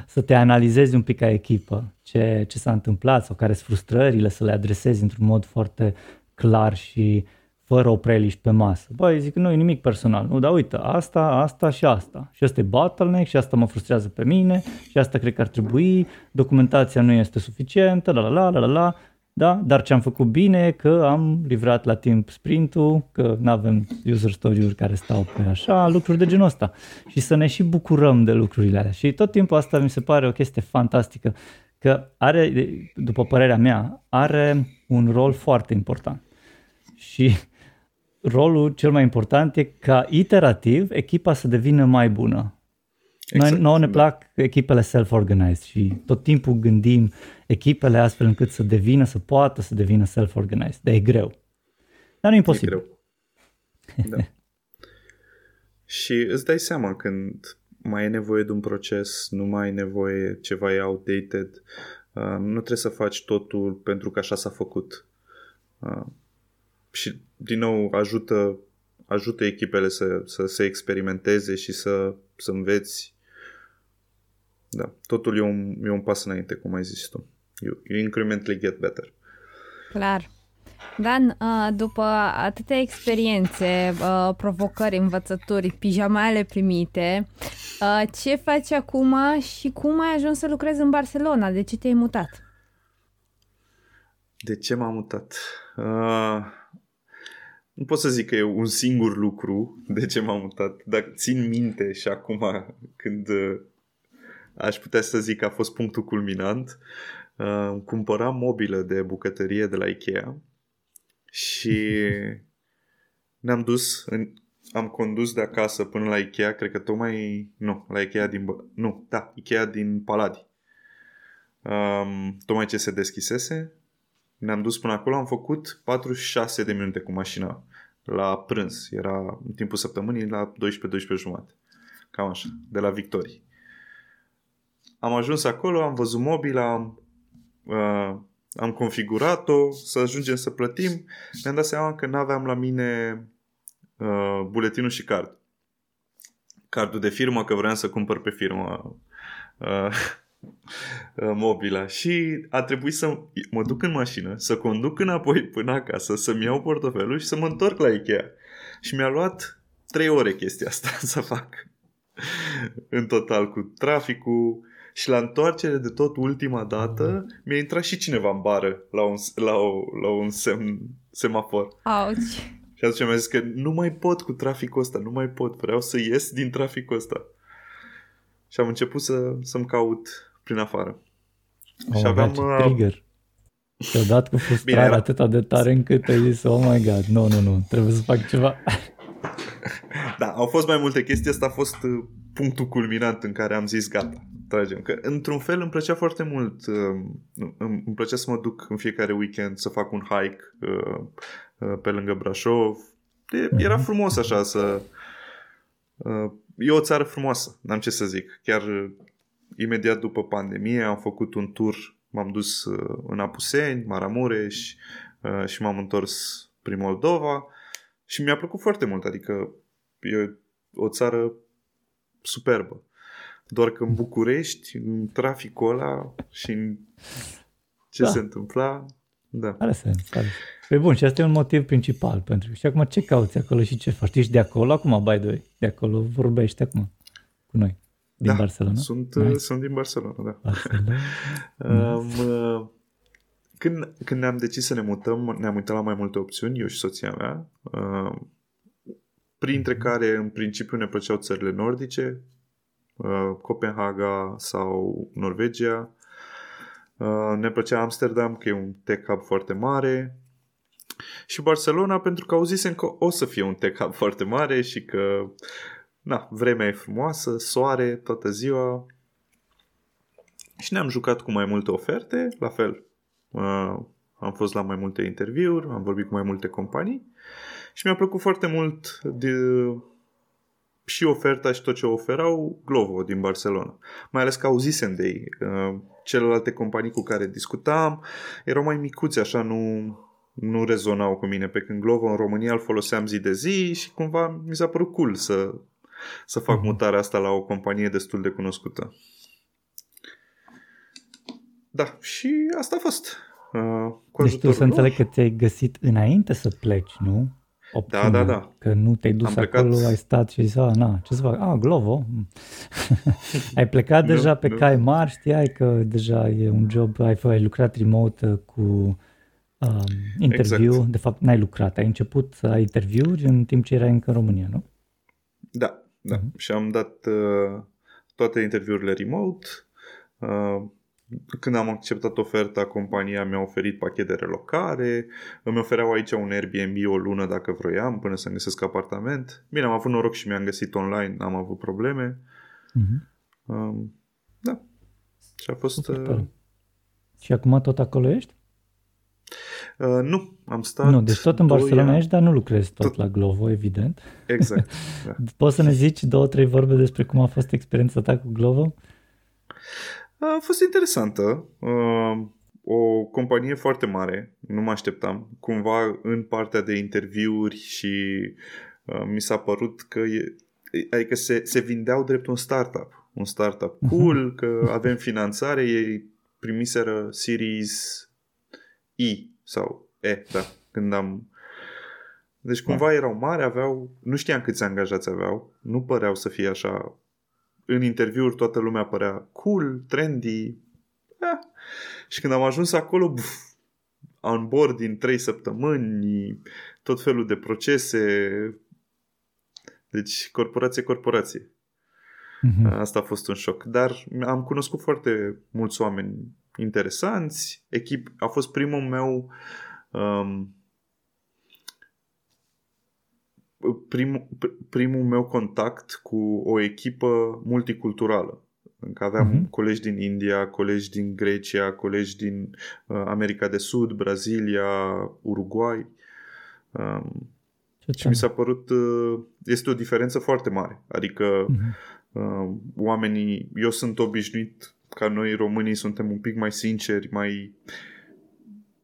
să te analizezi un pic ca echipă ce, ce s-a întâmplat sau care sunt frustrările, să le adresezi într-un mod foarte clar și fără opreliști pe masă. Băi, zic, nu e nimic personal. Nu, dar uite, asta, asta și asta. Și asta e bottleneck și asta mă frustrează pe mine și asta cred că ar trebui, documentația nu este suficientă, la la la la la la. Da? Dar ce am făcut bine că am livrat la timp sprintul, că nu avem user story-uri care stau pe așa, lucruri de genul ăsta. Și să ne și bucurăm de lucrurile alea. Și tot timpul asta mi se pare o chestie fantastică, că are, după părerea mea, are un rol foarte important. Și rolul cel mai important e ca iterativ echipa să devină mai bună. Exact, Noi nouă ne da. plac echipele self-organized și tot timpul gândim echipele astfel încât să devină, să poată să devină self-organized. Dar e greu. Dar nu e imposibil. E greu. Da. și îți dai seama când mai e nevoie de un proces, nu mai e nevoie, ceva e outdated, uh, nu trebuie să faci totul pentru că așa s-a făcut. Uh, și, din nou, ajută, ajută echipele să, să se experimenteze și să, să înveți. Da, totul e un, e un pas înainte, cum ai zis tu. You, you incrementally get better. Clar. Dan, după atâtea experiențe, provocări, învățături, pijamale primite, ce faci acum și cum ai ajuns să lucrezi în Barcelona? De ce te-ai mutat? De ce m-am mutat? Uh, nu pot să zic că e un singur lucru de ce m-am mutat, dar țin minte și acum când uh, aș putea să zic că a fost punctul culminant, uh, cumpăram mobilă de bucătărie de la Ikea și ne-am dus, în, am condus de acasă până la Ikea, cred că tocmai, nu, la Ikea din, nu, da, Ikea din Paladi. Um, tocmai ce se deschisese, ne-am dus până acolo, am făcut 46 de minute cu mașina la prânz. Era în timpul săptămânii la 12-12 jumate. Cam așa, de la Victorii. Am ajuns acolo, am văzut mobila, am, uh, am configurat-o, să ajungem să plătim. Mi-am dat seama că nu aveam la mine uh, buletinul și card. Cardul de firmă, că vreau să cumpăr pe firmă uh, mobila și a trebuit să mă duc în mașină, să conduc înapoi până acasă, să-mi iau portofelul și să mă întorc la Ikea. Și mi-a luat trei ore chestia asta să fac. în total cu traficul și la întoarcere de tot ultima dată mi-a intrat și cineva în bară la un, la o, la un semn, semafor. Auci. Și atunci mi-a zis că nu mai pot cu traficul ăsta, nu mai pot, vreau să ies din traficul ăsta. Și am început să, să-mi caut prin afară. Oh și aveam... God, uh, trigger. Te-a dat cu frustrare Bine, atât de tare încât ai zis, oh my god, nu, nu, nu, trebuie să fac ceva. da, au fost mai multe chestii, asta a fost uh, punctul culminant în care am zis gata, tragem. Că într-un fel îmi plăcea foarte mult, uh, îmi plăcea să mă duc în fiecare weekend să fac un hike pe lângă Brașov. Era mhm. frumos așa să... E o țară frumoasă, n-am ce să zic. Chiar imediat după pandemie am făcut un tur, m-am dus uh, în Apuseni, Maramureș uh, și m-am întors prin Moldova și mi-a plăcut foarte mult, adică e o țară superbă. Doar că în București, în traficul ăla și în ce da. se întâmpla, da. Are sens, are. Pe bun, și asta e un motiv principal pentru Și acum ce cauți acolo și ce faci? Ești de acolo acum, by the way? De acolo vorbești acum cu noi. Din da, Barcelona? Sunt, nice. sunt din Barcelona, da. Barcelona. um, când, când ne-am decis să ne mutăm, ne-am uitat la mai multe opțiuni, eu și soția mea, uh, printre mhm. care în principiu ne plăceau țările nordice, uh, Copenhaga sau Norvegia. Uh, ne plăcea Amsterdam, că e un tech hub foarte mare, și Barcelona pentru că auzisem că o să fie un tech hub foarte mare și că na, vremea e frumoasă, soare toată ziua și ne-am jucat cu mai multe oferte, la fel. Uh, am fost la mai multe interviuri, am vorbit cu mai multe companii și mi-a plăcut foarte mult de, și oferta și tot ce oferau Glovo din Barcelona. Mai ales că auzisem de ei. Uh, celelalte companii cu care discutam erau mai micuți, așa nu, nu rezonau cu mine, pe când Glovo în România îl foloseam zi de zi și cumva mi s-a părut cool să să fac mhm. mutarea asta la o companie destul de cunoscută. Da, și asta a fost. Uh, cu deci tu să înțeleg că ți-ai găsit înainte să pleci, nu? Opțiunea, da, da, da. Că nu te-ai dus Am acolo, plecat... ai stat și ai zis, ah, na, ce să fac? Ah, Glovo. ai plecat deja nu, pe nu. cai mari, știai că deja e un job, ai, ai lucrat remote cu um, interviu. Exact. De fapt, n-ai lucrat, ai început să ai interviuri în timp ce erai încă în România, nu? Da, da. Uh-huh. Și am dat uh, toate interviurile remote. Uh, când am acceptat oferta, compania mi-a oferit pachet de relocare, îmi ofereau aici un Airbnb o lună dacă vroiam, până să găsesc apartament. Bine, am avut noroc și mi-am găsit online, n-am avut probleme. Uh-huh. Um, da. Și a fost... Super Uh, tare. Și acum tot acolo ești? Uh, nu, am stat... Nu, deci tot în doi Barcelona ani- ești, dar nu lucrezi tot, Tot- la Glovo, evident. Exact. Da. Poți să ne zici două, trei vorbe despre cum a fost experiența ta cu Glovo? A fost interesantă. Uh, o companie foarte mare, nu mă așteptam. Cumva în partea de interviuri și uh, mi s-a părut că e, adică se, se vindeau drept un startup. Un startup cool, că avem finanțare, ei primiseră Series E sau E, da, când am... Deci cumva erau mari, aveau... Nu știam câți angajați aveau, nu păreau să fie așa în interviuri toată lumea părea cool, trendy. Eh. Și când am ajuns acolo, buf, on board din 3 săptămâni, tot felul de procese. Deci, corporație, corporație. Mhm. Asta a fost un șoc. Dar am cunoscut foarte mulți oameni interesanți. Echip, a fost primul meu um, primul, pr- primul meu contact cu o echipă multiculturală. Încă aveam Mhm. colegi din India, colegi din Grecia, colegi din uh, America de Sud, Brazilia, Uruguay. Um, Ce și mi s-a părut, uh, este o diferență foarte mare. Adică Mhm. uh, oamenii, eu sunt obișnuit ca noi românii suntem un pic mai sinceri, mai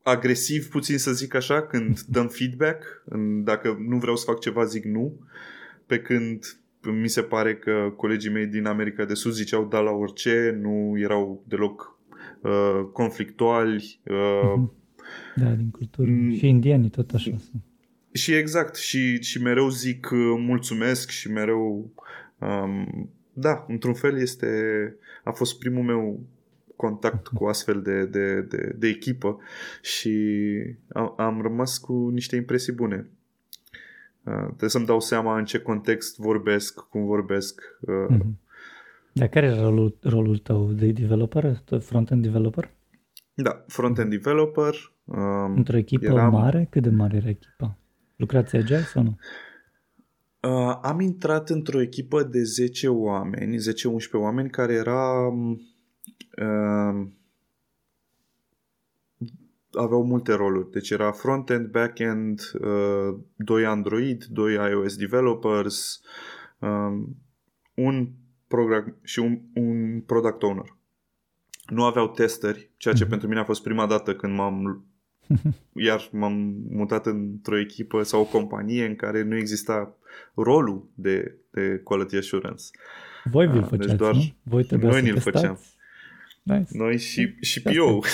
agresiv puțin să zic așa când dăm feedback. În- Dacă nu vreau să fac ceva, zic nu. Pe când mi se pare că colegii mei din America de Sud ziceau da la orice, nu erau deloc uh, conflictuali. Uh, Mhm. Da, din cultură. Mm. Și indienii tot așa sunt. Și exact, și, și mereu zic uh, mulțumesc și mereu um, da, într-un fel este a fost primul meu contact cu astfel de, de, de, de echipă și am, am rămas cu niște impresii bune. Uh, trebuie să-mi dau seama în ce context vorbesc, cum vorbesc. Uh, Mhm. Dar care era rolul, rolul tău de developer, Tot front-end developer? Da, front-end developer. Um, Într-o echipă eram- mare? Cât de mare era echipa? Lucrați agile sau nu? Uh, am intrat într-o echipă de 10 oameni, 10-11 oameni, care era... Uh, aveau multe roluri. Deci era front-end, back-end, uh, doi Android, doi iOS developers, um, un program și un, un product owner. Nu aveau testeri, ceea ce Mhm. pentru mine a fost prima dată când m-am iar m-am mutat într-o echipă sau o companie în care nu exista rolul de, de quality assurance. Voi vi-l Ah, deci făceați, doar nu? Voi trebuia noi să ni-l testați? făceam. Nice. Noi și, și asta PO.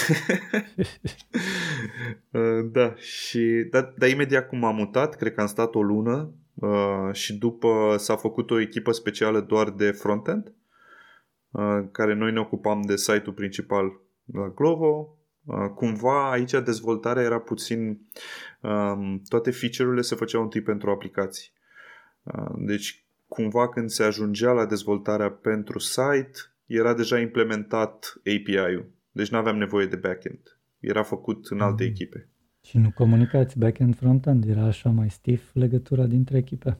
Uh, da, și dar, dar imediat cum am mutat, cred că am stat o lună uh, și după s-a făcut o echipă specială doar de frontend, uh, care noi ne ocupam de site-ul principal la Glovo. Uh, cumva aici dezvoltarea era puțin um, toate feature-urile se făceau întâi pentru aplicații. Uh, deci cumva când se ajungea la dezvoltarea pentru site, era deja implementat API-ul. Deci nu aveam nevoie de backend. Era făcut în alte Mhm. echipe. Și nu comunicați back-end, front-end? Era așa mai stiff legătura dintre echipe?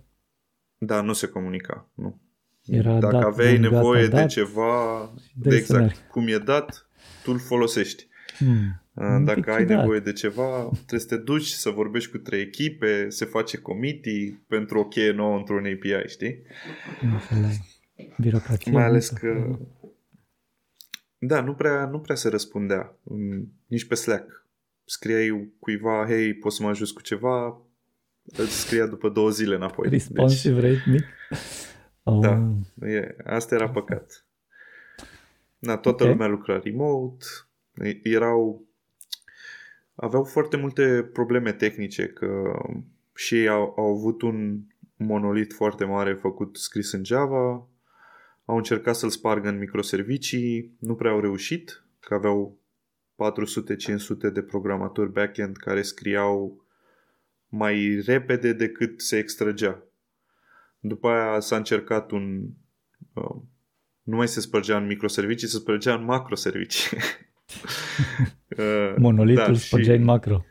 Dar nu se comunica, nu. Era Dacă dat, aveai bun, gata, nevoie de dat ceva, dai de exact scenarii. cum e dat, tu îl folosești. Hmm. Uh, Un Dacă pic ai ciudat. nevoie de ceva, trebuie să te duci să vorbești cu trei echipe, se face committee pentru o cheie nouă într-un API, știi? Nu înțeleg. Birocrație. Mai ales multă. că da, nu prea, nu prea se răspundea mm, nici pe Slack. Scriai cuiva, hei, poți să mă ajuți cu ceva? Îți scria după două zile înapoi. Responsive rate mic. Oh, Da. Deci, e, asta era păcat. Da, toată Ok. lumea lucra remote. E- Erau... Aveau foarte multe probleme tehnice, că și ei au, au avut un monolit foarte mare făcut scris în Java, au încercat să-l spargă în microservicii, nu prea au reușit, că aveau 400-500 de programatori backend care scriau mai repede decât se extragea. După aia s-a încercat un... Uh, nu mai se spărgea în microservicii, se spărgea în macroservicii. uh, monolitul da, spărgea în macro.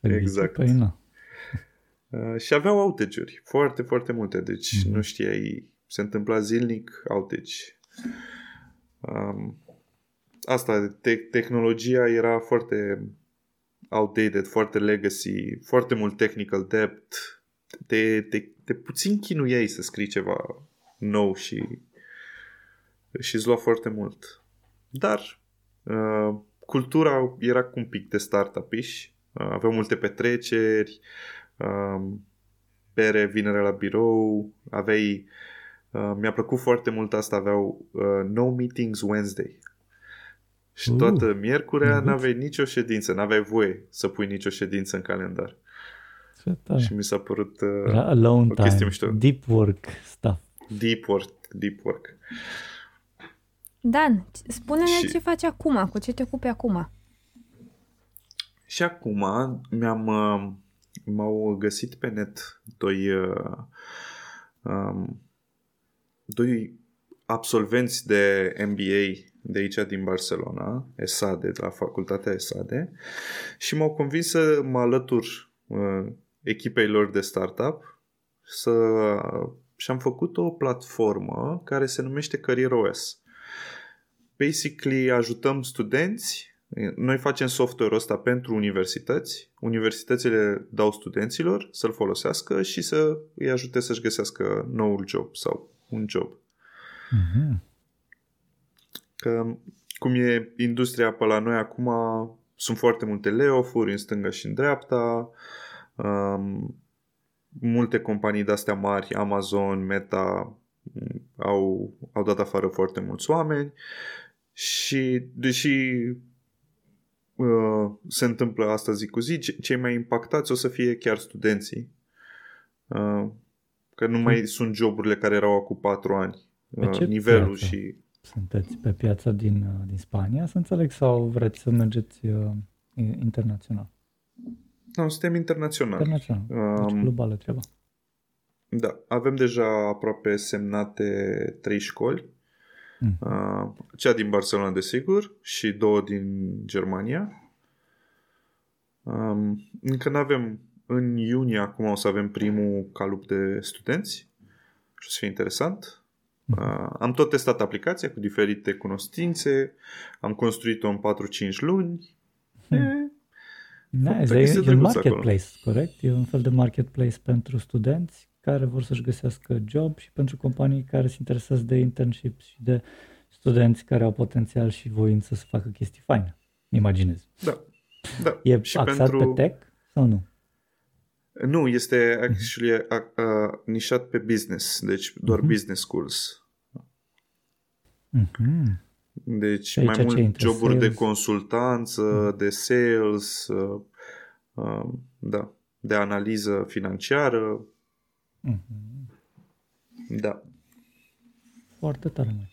Servicii. Exact. Păi nu. Uh, și aveau outage-uri, foarte, foarte multe, deci Mhm. nu știai, se întâmpla zilnic outage. um, asta, te- tehnologia era foarte outdated, foarte legacy, foarte mult technical depth. Te, te, te puțin chinuiei să scrii ceva nou și și îți lua foarte mult. Dar uh, cultura era cu un pic de startup-ish. Uh, aveau multe petreceri, uh, bere vinere la birou, aveai Uh, mi-a plăcut foarte mult asta, aveau uh, no meetings Wednesday. Și toată uh, miercurea n-aveai nicio ședință, n-aveai voie să pui nicio ședință în calendar. Și mi s-a părut uh, alone o chestie mișto. Deep work stuff. Deep work, deep work. Dan, spune-ne și... ce faci acum, cu ce te ocupi acum. Și acum mi-am uh, m-au găsit pe net doi uh, um, doi absolvenți de MBA de aici din Barcelona, ESADE, de la facultatea ESADE și m-au convins să mă alătur uh, echipei lor de startup să... și am făcut o platformă care se numește Career OS. Basically ajutăm studenți noi facem software-ul ăsta pentru universități, universitățile dau studenților să-l folosească și să îi ajute să-și găsească noul job sau un job. Mm-hmm. Că cum e industria pe la noi acum, sunt foarte multe layoff-uri în stânga și în dreapta, um, multe companii de-astea mari, Amazon, Meta, au, au dat afară foarte mulți oameni și deși uh, se întâmplă asta zi cu zi, cei mai impactați o să fie chiar studenții. Uh, Că nu mai sunt joburile care erau acum patru ani. Pe uh, ce nivelul piață? și... Sunteți pe piața din, uh, din Spania, să înțeleg, sau vreți să mergeți uh, internațional? Nu, suntem internațional. Internațional, deci um, globală treaba. Da, avem deja aproape semnate trei școli. Mm. Uh, cea din Barcelona, desigur, și două din Germania. Um, încă nu avem în iunie acum o să avem primul calup de studenți și o să fie interesant. Uh, am tot testat aplicația cu diferite cunoștințe, am construit-o în 4-5 luni. Hmm. Nice, e, e un marketplace, acolo. corect? E un fel de marketplace pentru studenți care vor să-și găsească job și pentru companii care se interesează de internship și de studenți care au potențial și voință să facă chestii faine. Imaginez. Da. da. E și axat pentru... pe tech sau nu? Nu, este actually uh, uh, nișat pe business, deci doar uh-huh. business schools. Uh-huh. Deci mai mult joburi sales. de consultanță, uh-huh. de sales, uh, uh, da, de analiză financiară. Uh-huh. Da. Foarte tare.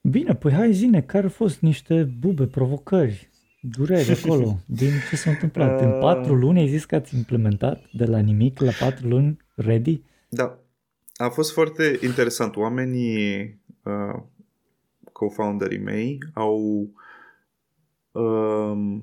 Bine, păi hai zine, care au fost niște bube, provocări dureri acolo, din ce s-a întâmplat. Uh... În patru luni ai zis că ați implementat de la nimic la patru luni ready? Da. A fost foarte interesant. Oamenii, uh, co-founderii mei, au uh,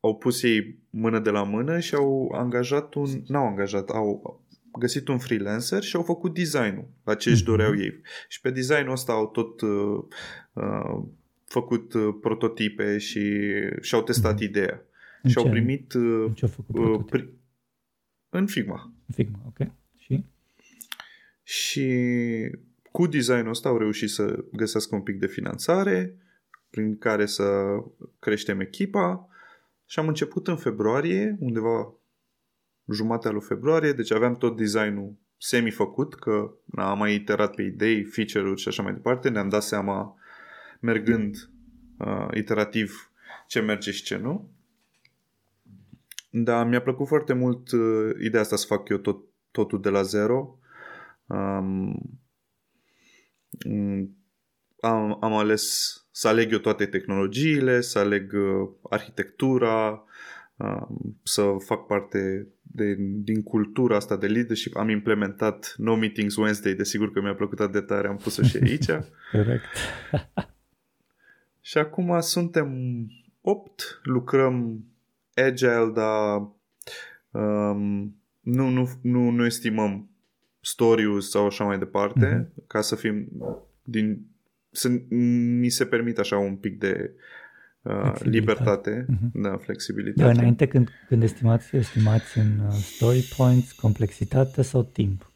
au pus ei mână de la mână și au angajat un, n-au angajat, au găsit un freelancer și au făcut designul la ce își mhm. doreau ei. Și pe designul ăsta au tot uh, uh, făcut uh, prototipe și și-au testat mm-hmm. ideea. În și ce? au primit... Uh, în ce au făcut uh, pri- În Figma. În Figma, ok. Și? Și cu designul ăsta au reușit să găsească un pic de finanțare prin care să creștem echipa și am început în februarie, undeva jumatea lui februarie, deci aveam tot designul semi-făcut, că am mai iterat pe idei, feature-uri și așa mai departe, ne-am dat seama mergând uh, iterativ ce merge și ce nu. Dar mi-a plăcut foarte mult uh, ideea asta să fac eu tot, totul de la zero. Um, am, am ales să aleg eu toate tehnologiile, să aleg uh, arhitectura, uh, să fac parte de, din cultura asta de leadership. Am implementat No Meetings Wednesday, desigur că mi-a plăcut atât de tare, am pus-o și aici. Corect. Și acum suntem 8, lucrăm agile, dar um, nu, nu, nu, nu estimăm story sau așa mai departe, mm-hmm. ca să fim din să mi se permit așa un pic de uh, libertate, uh-huh. da, flexibilitate. Da, înainte când, când estimați, estimați în uh, story points, complexitate sau timp?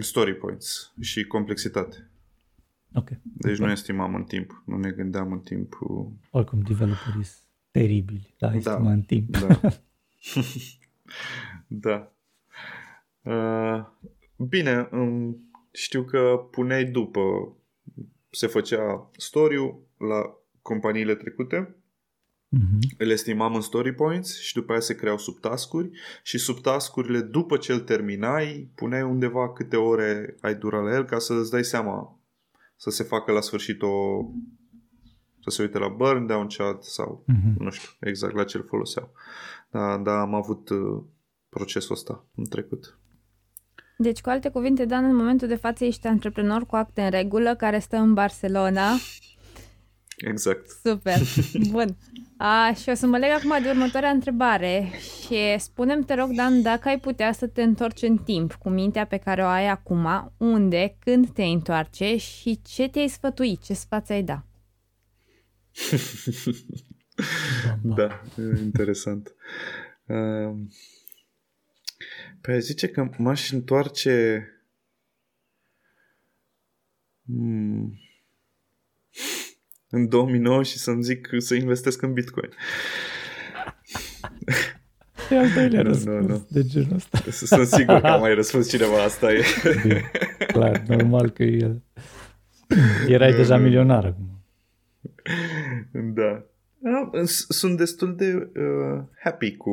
Story points și complexitate. Ok. Deci okay. nu estimam în timp, nu ne gândeam în timp. Oricum, developerii sunt teribili, da, estimăm da, în timp. Da. da. Uh, bine, um, știu că puneai după, se făcea story la companiile trecute, uh-huh. le estimam în story points și după aia se creau subtascuri și subtascurile după ce îl terminai, puneai undeva câte ore ai dura la el ca să îți dai seama să se facă la sfârșit o să se uite la burn down chat sau uh-huh. nu știu exact la ce îl foloseau. Dar da, am avut uh, procesul ăsta în trecut. Deci, cu alte cuvinte, Dan, în momentul de față ești antreprenor cu acte în regulă care stă în Barcelona. Exact. Super. Bun. A, și o să mă leg acum de următoarea întrebare și spunem te rog, Dan, dacă ai putea să te întorci în timp cu mintea pe care o ai acum, unde, când te întoarce și ce te-ai sfătui, ce sfat ai da? da, interesant. Uh, păi zice că m-aș întoarce hmm, în 2009 și să-mi zic să investesc în Bitcoin. E al doilea răspuns nu, nu. de genul ăsta. Sunt sigur că a mai răspuns cineva, asta e. Bine, clar, normal că el... erai deja milionar acum. Da. Sunt destul de uh, happy cu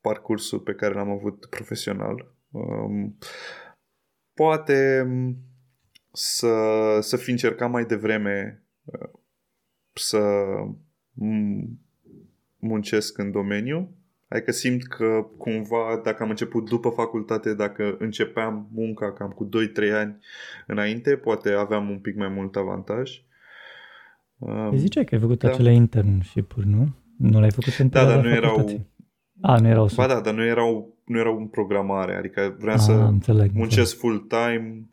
parcursul pe care l-am avut profesional. Um, poate să, să fi încercat mai devreme uh, să muncesc în domeniu. Adică simt că cumva dacă am început după facultate, dacă începeam munca cam cu 2-3 ani înainte, poate aveam un pic mai mult avantaj. Um, Ziceai că ai făcut da. acele internship-uri, nu? Nu l-ai făcut în Da, dar nu erau... A, nu erau Ba da, dar nu erau, nu erau în programare, adică vreau A, să înțeleg, muncesc full-time,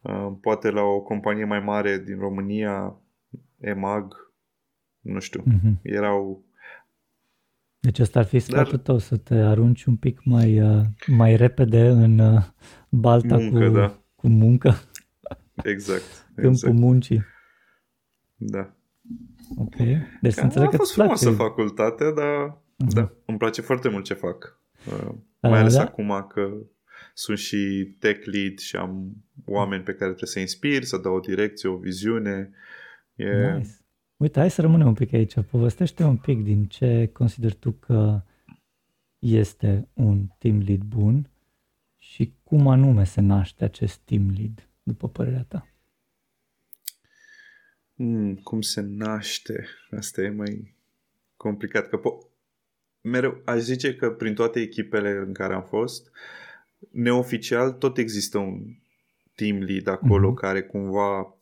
uh, poate la o companie mai mare din România, EMAG, nu știu, uh-huh. erau... Deci asta ar fi sfatul Dar... tău, să te arunci un pic mai, uh, mai repede în uh, balta muncă, cu, da. cu muncă. Exact. Câmpul exact. muncii. Da. Ok. Deci să înțeleg că A fost frumoasă facultatea, dar uh-huh. da, îmi place foarte mult ce fac. Uh, mai ales da? acum că sunt și tech lead și am oameni pe care trebuie să inspir, să dau o direcție, o viziune. E... Nice. Uite, hai să rămânem un pic aici. Povestește un pic din ce consideri tu că este un team lead bun și cum anume se naște acest team lead, după părerea ta. Hmm, cum se naște? Asta e mai complicat. Că po- mereu aș zice că prin toate echipele în care am fost, neoficial tot există un team lead acolo mm-hmm. care cumva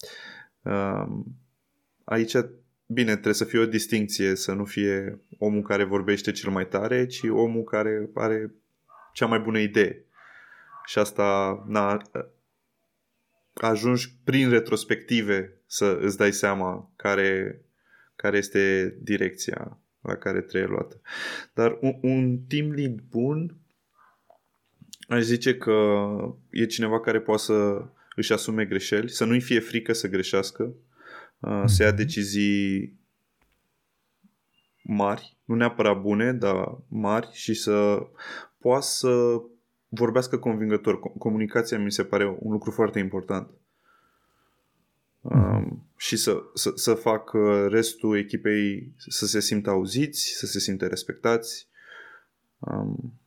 um, aici bine, trebuie să fie o distinție, să nu fie omul care vorbește cel mai tare, ci omul care are cea mai bună idee. Și asta na, ajungi prin retrospective să îți dai seama care, care este direcția la care trebuie luată. Dar un, un team lead bun aș zice că e cineva care poate să își asume greșeli, să nu-i fie frică să greșească, uh, să ia mhm. decizii mari, nu neapărat bune, dar mari și să poată să vorbească convingător. Comunicația mi se pare un lucru foarte important. Uh-huh. Um, și să, să, să fac restul echipei să se simtă auziți, să se simtă respectați. Um,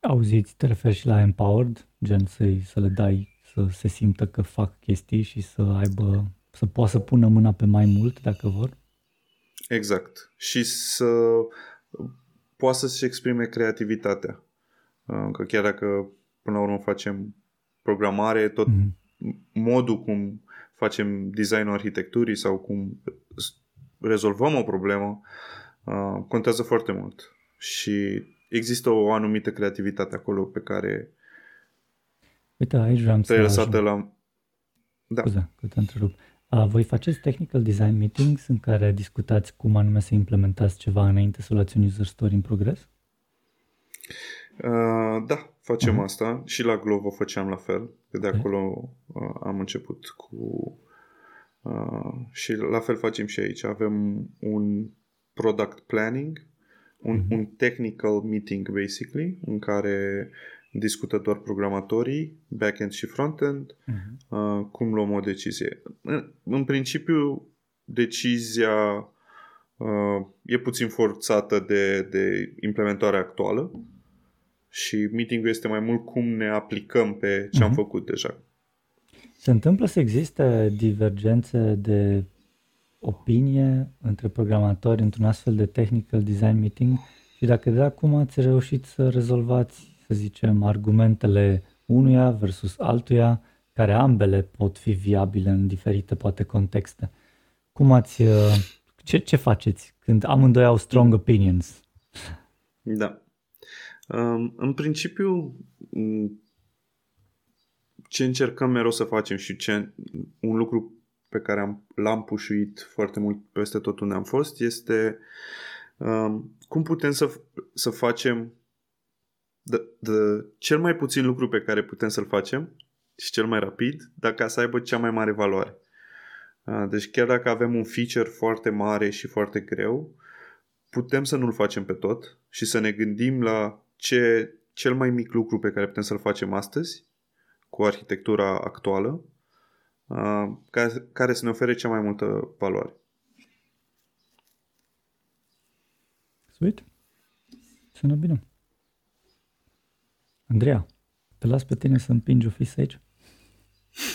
auziți, te referi și la empowered, gen să să le dai să se simtă că fac chestii și să aibă, să poată să pună mâna pe mai mult dacă vor? Exact. Și să poată să-și exprime creativitatea. Uh, că chiar dacă până la urmă facem programare, tot mm-hmm. modul cum facem designul arhitecturii sau cum rezolvăm o problemă uh, contează foarte mult. Și există o anumită creativitate acolo pe care Uite, aici vreau să lăsată la... Da. Scuze că te întrerup. Voi faceți technical design meetings în care discutați cum anume să implementați ceva înainte să luați un user story în progres? Uh, da, facem uh-huh. asta. Și la Glovo făceam la fel. Că de acolo uh, am început cu... Uh, și la fel facem și aici. Avem un product planning, un, uh-huh. un technical meeting, basically, în care discută doar programatorii, backend și frontend, uh-huh. uh, cum luăm o decizie. În, în principiu, decizia uh, e puțin forțată de, de implementarea actuală și meetingul este mai mult cum ne aplicăm pe ce uh-huh. am mhm. făcut deja. Se întâmplă să existe divergențe de opinie între programatori într-un astfel de technical design meeting și dacă da, cum ați reușit să rezolvați, să zicem, argumentele unuia versus altuia, care ambele pot fi viabile în diferite, poate, contexte. Cum ați, uh, ce, ce faceți când amândoi au strong opinions? Da. Um, în principiu, ce încercăm mereu să facem și ce, un lucru pe care am, l-am pușuit foarte mult peste tot unde am fost este um, cum putem să, să facem de, de cel mai puțin lucru pe care putem să-l facem și cel mai rapid, dar ca să aibă cea mai mare valoare. Uh, deci chiar dacă avem un feature foarte mare și foarte greu, putem să nu-l facem pe tot și să ne gândim la ce cel mai mic lucru pe care putem să-l facem astăzi cu arhitectura actuală uh, care, care să ne ofere cea mai multă valoare. Sweet. Sună bine. Andreea, te las pe tine să împingi o fis aici?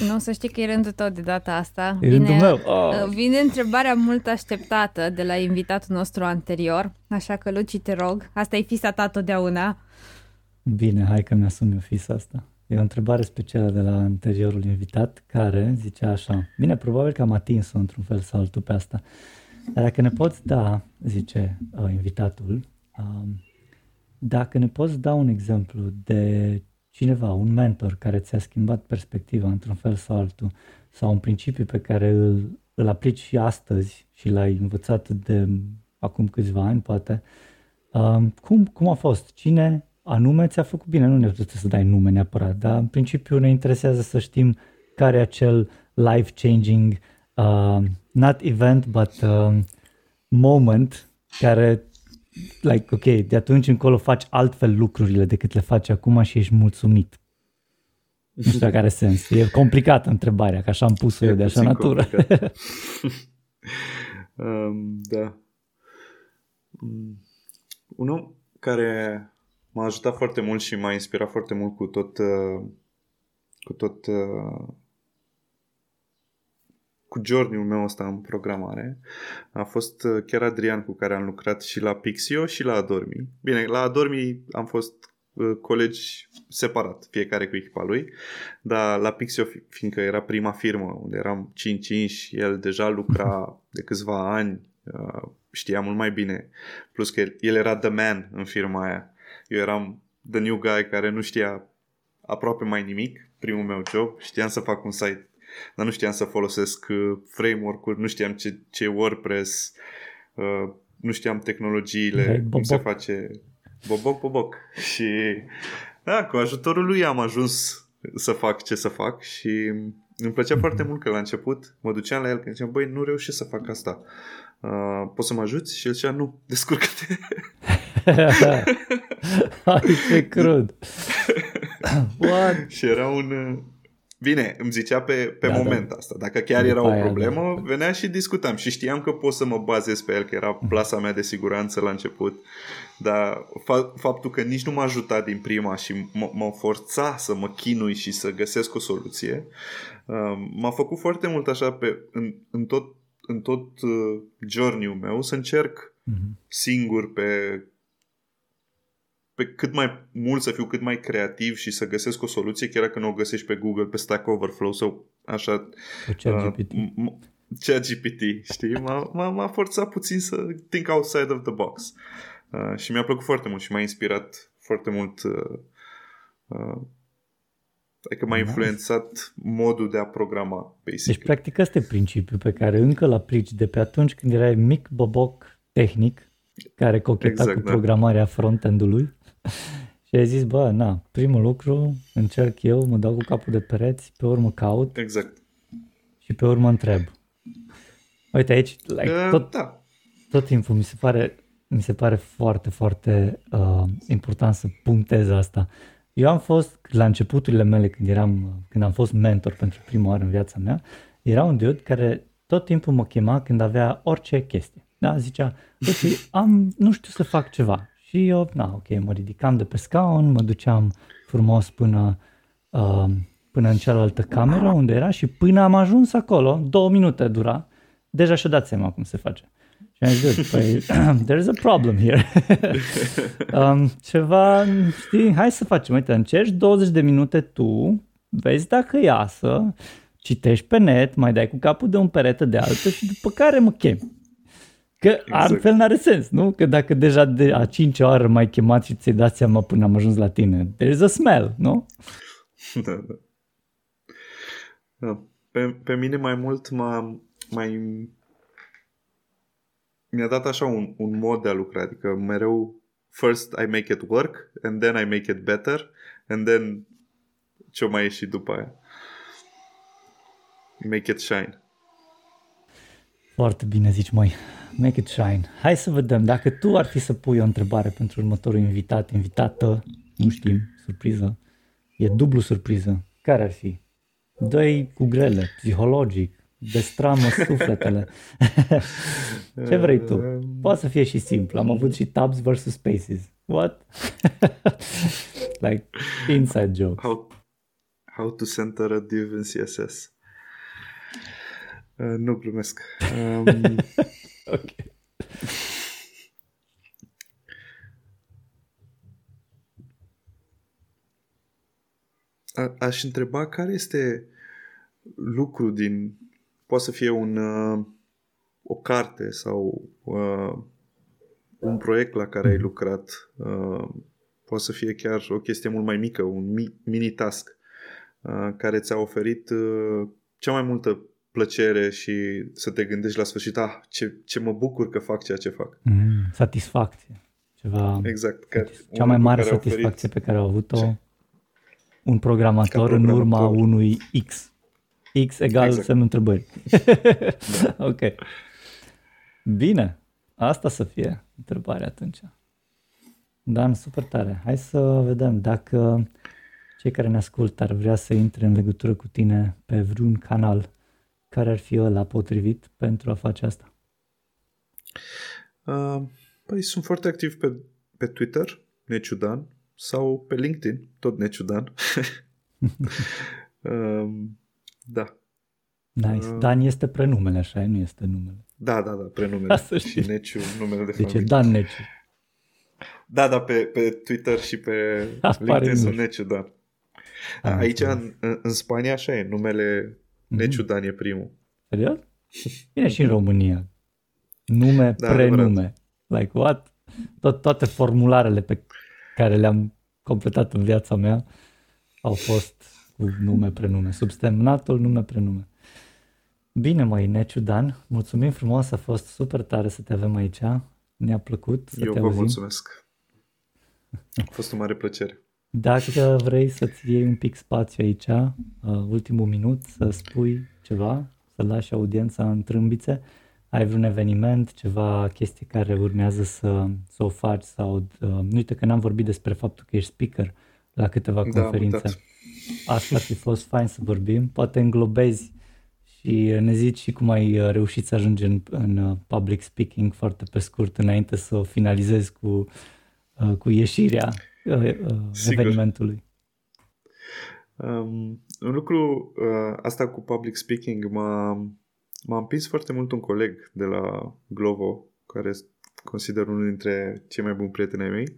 Nu, să știi că e rândul tău de data asta. E vine, meu. Oh. Vine întrebarea mult așteptată de la invitatul nostru anterior, așa că, Luci, te rog, asta e fisa ta totdeauna. Bine, hai că mi-asum eu fisa asta. E o întrebare specială de la anteriorul invitat care zicea așa, bine, probabil că am atins-o într-un fel sau altul pe asta, dar dacă ne poți da, zice uh, invitatul, uh, dacă ne poți da un exemplu de cineva, un mentor care ți-a schimbat perspectiva într-un fel sau altul, sau un principiu pe care îl, îl aplici și astăzi și l-ai învățat de acum câțiva ani, poate, uh, cum, cum a fost? Cine anume ți-a făcut bine? Nu ne trebuie să dai nume neapărat, dar în principiu ne interesează să știm care e acel life-changing, uh, not event, but uh, moment care like, ok, de atunci încolo faci altfel lucrurile decât le faci acum și ești mulțumit. Nu știu care sens. E complicată întrebarea, că așa am pus-o eu de așa natură. um, da. Um, un om care m-a ajutat foarte mult și m-a inspirat foarte mult cu tot, uh, cu tot uh, cu journey-ul meu ăsta în programare a fost uh, chiar Adrian cu care am lucrat și la Pixio și la Adormi. Bine, la Adormi am fost uh, colegi separat, fiecare cu echipa lui, dar la Pixio, fiindcă era prima firmă unde eram 5-5, el deja lucra de câțiva ani, uh, știa mult mai bine, plus că el era the man în firma aia. Eu eram the new guy care nu știa aproape mai nimic, primul meu job, știam să fac un site dar nu știam să folosesc uh, framework-uri, nu știam ce, ce WordPress, uh, nu știam tehnologiile, cum se face boboc, boboc. Și da, cu ajutorul lui am ajuns să fac ce să fac și îmi plăcea foarte mult că la început mă duceam la el când ziceam, băi, nu reușesc să fac asta. Uh, poți să mă ajuți? Și el zicea, nu, descurcă-te. Hai, ce crud. What? și era un, uh, Bine, îmi zicea pe, pe da, da. moment da. asta. Dacă chiar era o problemă, da. venea și discutam. Și știam că pot să mă bazez pe el, că era plasa mea de siguranță la început. Dar fa- faptul că nici nu m-a ajutat din prima și m- mă forța să mă chinui și să găsesc o soluție, uh, m-a făcut foarte mult așa pe, în, în tot, în tot uh, journey-ul meu să încerc uh-huh. singur pe pe cât mai mult să fiu cât mai creativ și să găsesc o soluție, chiar dacă nu o găsești pe Google, pe Stack Overflow sau așa. ChatGPT. Uh, ChatGPT, știi? M-a, m-a, m-a forțat puțin să think outside of the box. Uh, și mi-a plăcut foarte mult și m-a inspirat foarte mult uh, uh, Adică m-a influențat modul de a programa, basic. Deci, practic, ăsta e principiul pe care încă îl aplici de pe atunci când erai mic boboc tehnic care cocheta exact, cu da. programarea front-end-ului și ai zis, bă, na, primul lucru încerc eu, mă dau cu capul de pereți, pe urmă caut exact. și pe urmă întreb. Uite aici, like, uh, tot, da. tot timpul mi se pare, mi se pare foarte, foarte uh, important să punctez asta. Eu am fost, la începuturile mele, când, eram, când am fost mentor pentru prima oară în viața mea, era un dude care tot timpul mă chema când avea orice chestie. Da, zicea, uite, am, nu știu să fac ceva. Și eu, na, ok, mă ridicam de pe scaun, mă duceam frumos până, uh, până în cealaltă cameră unde era și până am ajuns acolo, două minute dura, deja și-a dat seama cum se face. Și am zis, păi, there's a problem here. um, ceva, știi, hai să facem, uite, încerci 20 de minute tu, vezi dacă iasă, citești pe net, mai dai cu capul de un perete de altă și după care mă chem. Că exact. altfel n-are sens, nu? Că dacă deja de a cincea oară m-ai chemat și ți-ai dat seama până am ajuns la tine, there's a smell, nu? Da, da. da. Pe, pe mine mai mult m-a, mai mi-a dat așa un, un mod de a lucra, adică mereu first I make it work and then I make it better and then ce mai ieșit după aia. Make it shine. Foarte bine zici, mai. Make it shine. Hai să vedem, dacă tu ar fi să pui o întrebare pentru următorul invitat, invitată, nu știm, surpriză, e dublu surpriză, care ar fi? dă cu grele, psihologic, destramă sufletele. Ce vrei tu? Poate să fie și simplu. Am avut și tabs versus spaces. What? like inside joke. How, how to center a div in CSS. Uh, nu glumesc. Um, ok. A, aș întreba care este lucru din poate să fie un, uh, o carte sau uh, un proiect la care ai lucrat. Uh, poate să fie chiar o chestie mult mai mică, un mi- mini-task uh, care ți-a oferit uh, cea mai multă plăcere și să te gândești la sfârșit, ah, ce, ce mă bucur că fac ceea ce fac. Mm, satisfacție. Ceva, exact. Care, cea mai mare satisfacție oferit... pe care a avut-o ce? un programator, programator în urma unui X. X egal exact. semnul întrebări. da. ok. Bine. Asta să fie întrebarea atunci. Dan, super tare. Hai să vedem dacă cei care ne ascultă ar vrea să intre în legătură cu tine pe vreun canal, care ar fi ăla potrivit pentru a face asta? Uh, păi sunt foarte activ pe, pe Twitter, Neciudan, sau pe LinkedIn, tot Neciudan. uh, Da. Nice. Uh, Dan este prenumele, așa, nu este numele. Da, da, da, prenumele. Asta și Neciu, numele de deci familie. Deci Dan Neciu. Da, da, pe, pe Twitter și pe Apare LinkedIn sunt Neciu Dan. Ah, Aici, în, în Spania, așa e, numele mm-hmm. Neciu Dan e primul. Serios? Bine și în România. Nume, da, prenume. Adevărat. Like what? Tot, toate formularele pe care le-am completat în viața mea au fost cu nume, prenume. Subsemnatul, nume, prenume. Bine, măi, Neciu Dan, mulțumim frumos, a fost super tare să te avem aici. Ne-a plăcut să Eu te vă auzim. mulțumesc. A fost o mare plăcere. Dacă vrei să-ți iei un pic spațiu aici, uh, ultimul minut, să spui ceva, să lași audiența în trâmbițe, ai vreun eveniment, ceva chestii care urmează să, să o faci sau... Uh, nu uite că n-am vorbit despre faptul că ești speaker la câteva da, conferințe. Da, Asta ar fi fost fain să vorbim. Poate înglobezi și ne zici și cum ai uh, reușit să ajungi în, în uh, public speaking foarte pe scurt înainte să o finalizezi cu, uh, cu ieșirea evenimentului. Um, un lucru, uh, asta cu public speaking m-a, m-a împins foarte mult un coleg de la Glovo, care consider unul dintre cei mai buni prieteni ai mei.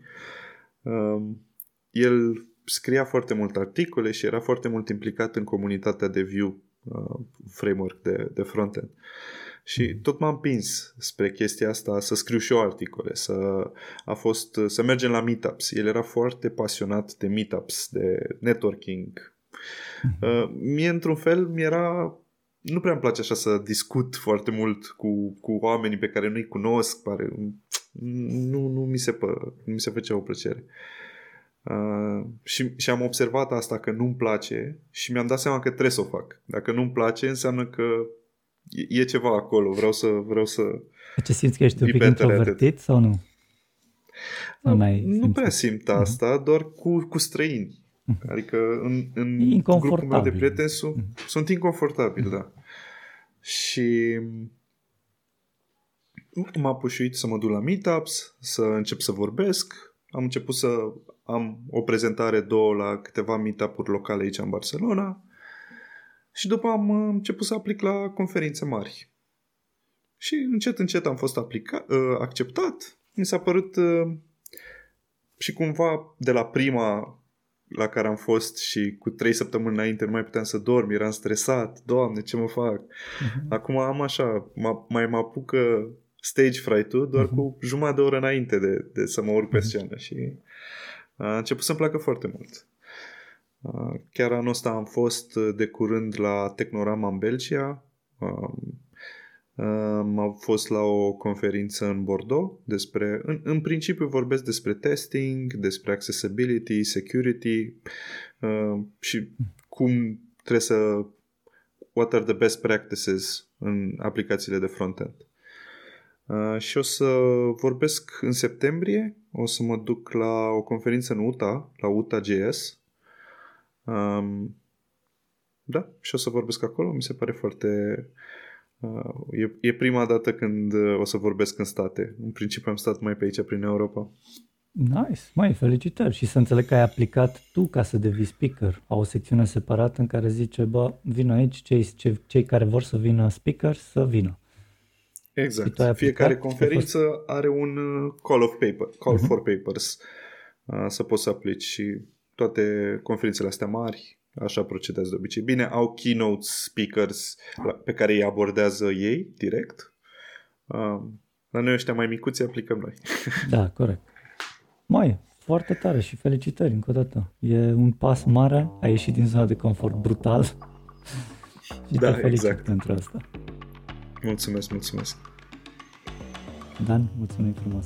Um, el scria foarte mult articole și era foarte mult implicat în comunitatea de Vue uh, framework de, de frontend. Și tot m-am împins spre chestia asta să scriu și eu articole, să, a fost, să mergem la meetups. El era foarte pasionat de meetups, de networking. Uh, mie, într-un fel, mi-era... Nu prea îmi place așa să discut foarte mult cu, cu oamenii pe care nu-i cunosc. Pare, nu, nu, mi se pă, nu mi se făcea o plăcere. Uh, și, și am observat asta că nu-mi place și mi-am dat seama că trebuie să o fac. Dacă nu-mi place, înseamnă că e, e ceva acolo. Vreau să... Vreau să ce simți că ești un pic introvertit sau nu? Nu, nu prea simt mhm. asta, uh-huh. doar cu, cu străini. Uh-huh. Adică în, în grupul meu de prieteni sunt, uh-huh. sunt inconfortabil, uh-huh. da. Și m-a pușuit să mă duc la meetups, să încep să vorbesc. Am început să am o prezentare, două la câteva meetup-uri locale aici în Barcelona. Și după am început să aplic la conferințe mari. Și încet, încet am fost aplica- uh, acceptat. Mi s-a părut uh, și cumva de la prima la care am fost și cu trei săptămâni înainte nu mai puteam să dorm, eram stresat, doamne, ce mă fac? Uh-huh. Acum am așa, m- mai mă apucă stage fright-ul doar uh-huh. cu jumătate de oră înainte de, de să mă urc pe mhm. scenă și a început să-mi placă foarte mult. Chiar anul ăsta am fost de curând la Technorama în Belgia. Am fost la o conferință în Bordeaux despre, în, în principiu vorbesc despre testing, despre accessibility, security uh, și cum trebuie să what are the best practices în aplicațiile de frontend. Uh, și o să vorbesc în septembrie, o să mă duc la o conferință în UTA, la UTA.js. Um, da, și o să vorbesc acolo, mi se pare foarte... Uh, e, e prima dată când uh, o să vorbesc în state. În principiu am stat mai pe aici, prin Europa. Nice, mai felicitări și să înțeleg că ai aplicat tu ca să devii speaker. Au o secțiune separată în care zice, bă, vină aici, cei, cei, cei care vor să vină speaker, să vină. Exact. Fiecare conferință fost... are un uh, call of paper, call uh-huh. for papers uh, să poți să aplici și toate conferințele astea mari așa procedează de obicei. Bine, au keynote speakers pe care îi abordează ei direct. Uh, la noi ăștia mai micuți aplicăm noi. Da, corect. Mai, foarte tare și felicitări încă o dată. E un pas mare, ai ieșit din zona de confort brutal și da, te felicit exact. pentru asta. Mulțumesc, mulțumesc. Dan, mulțumim frumos.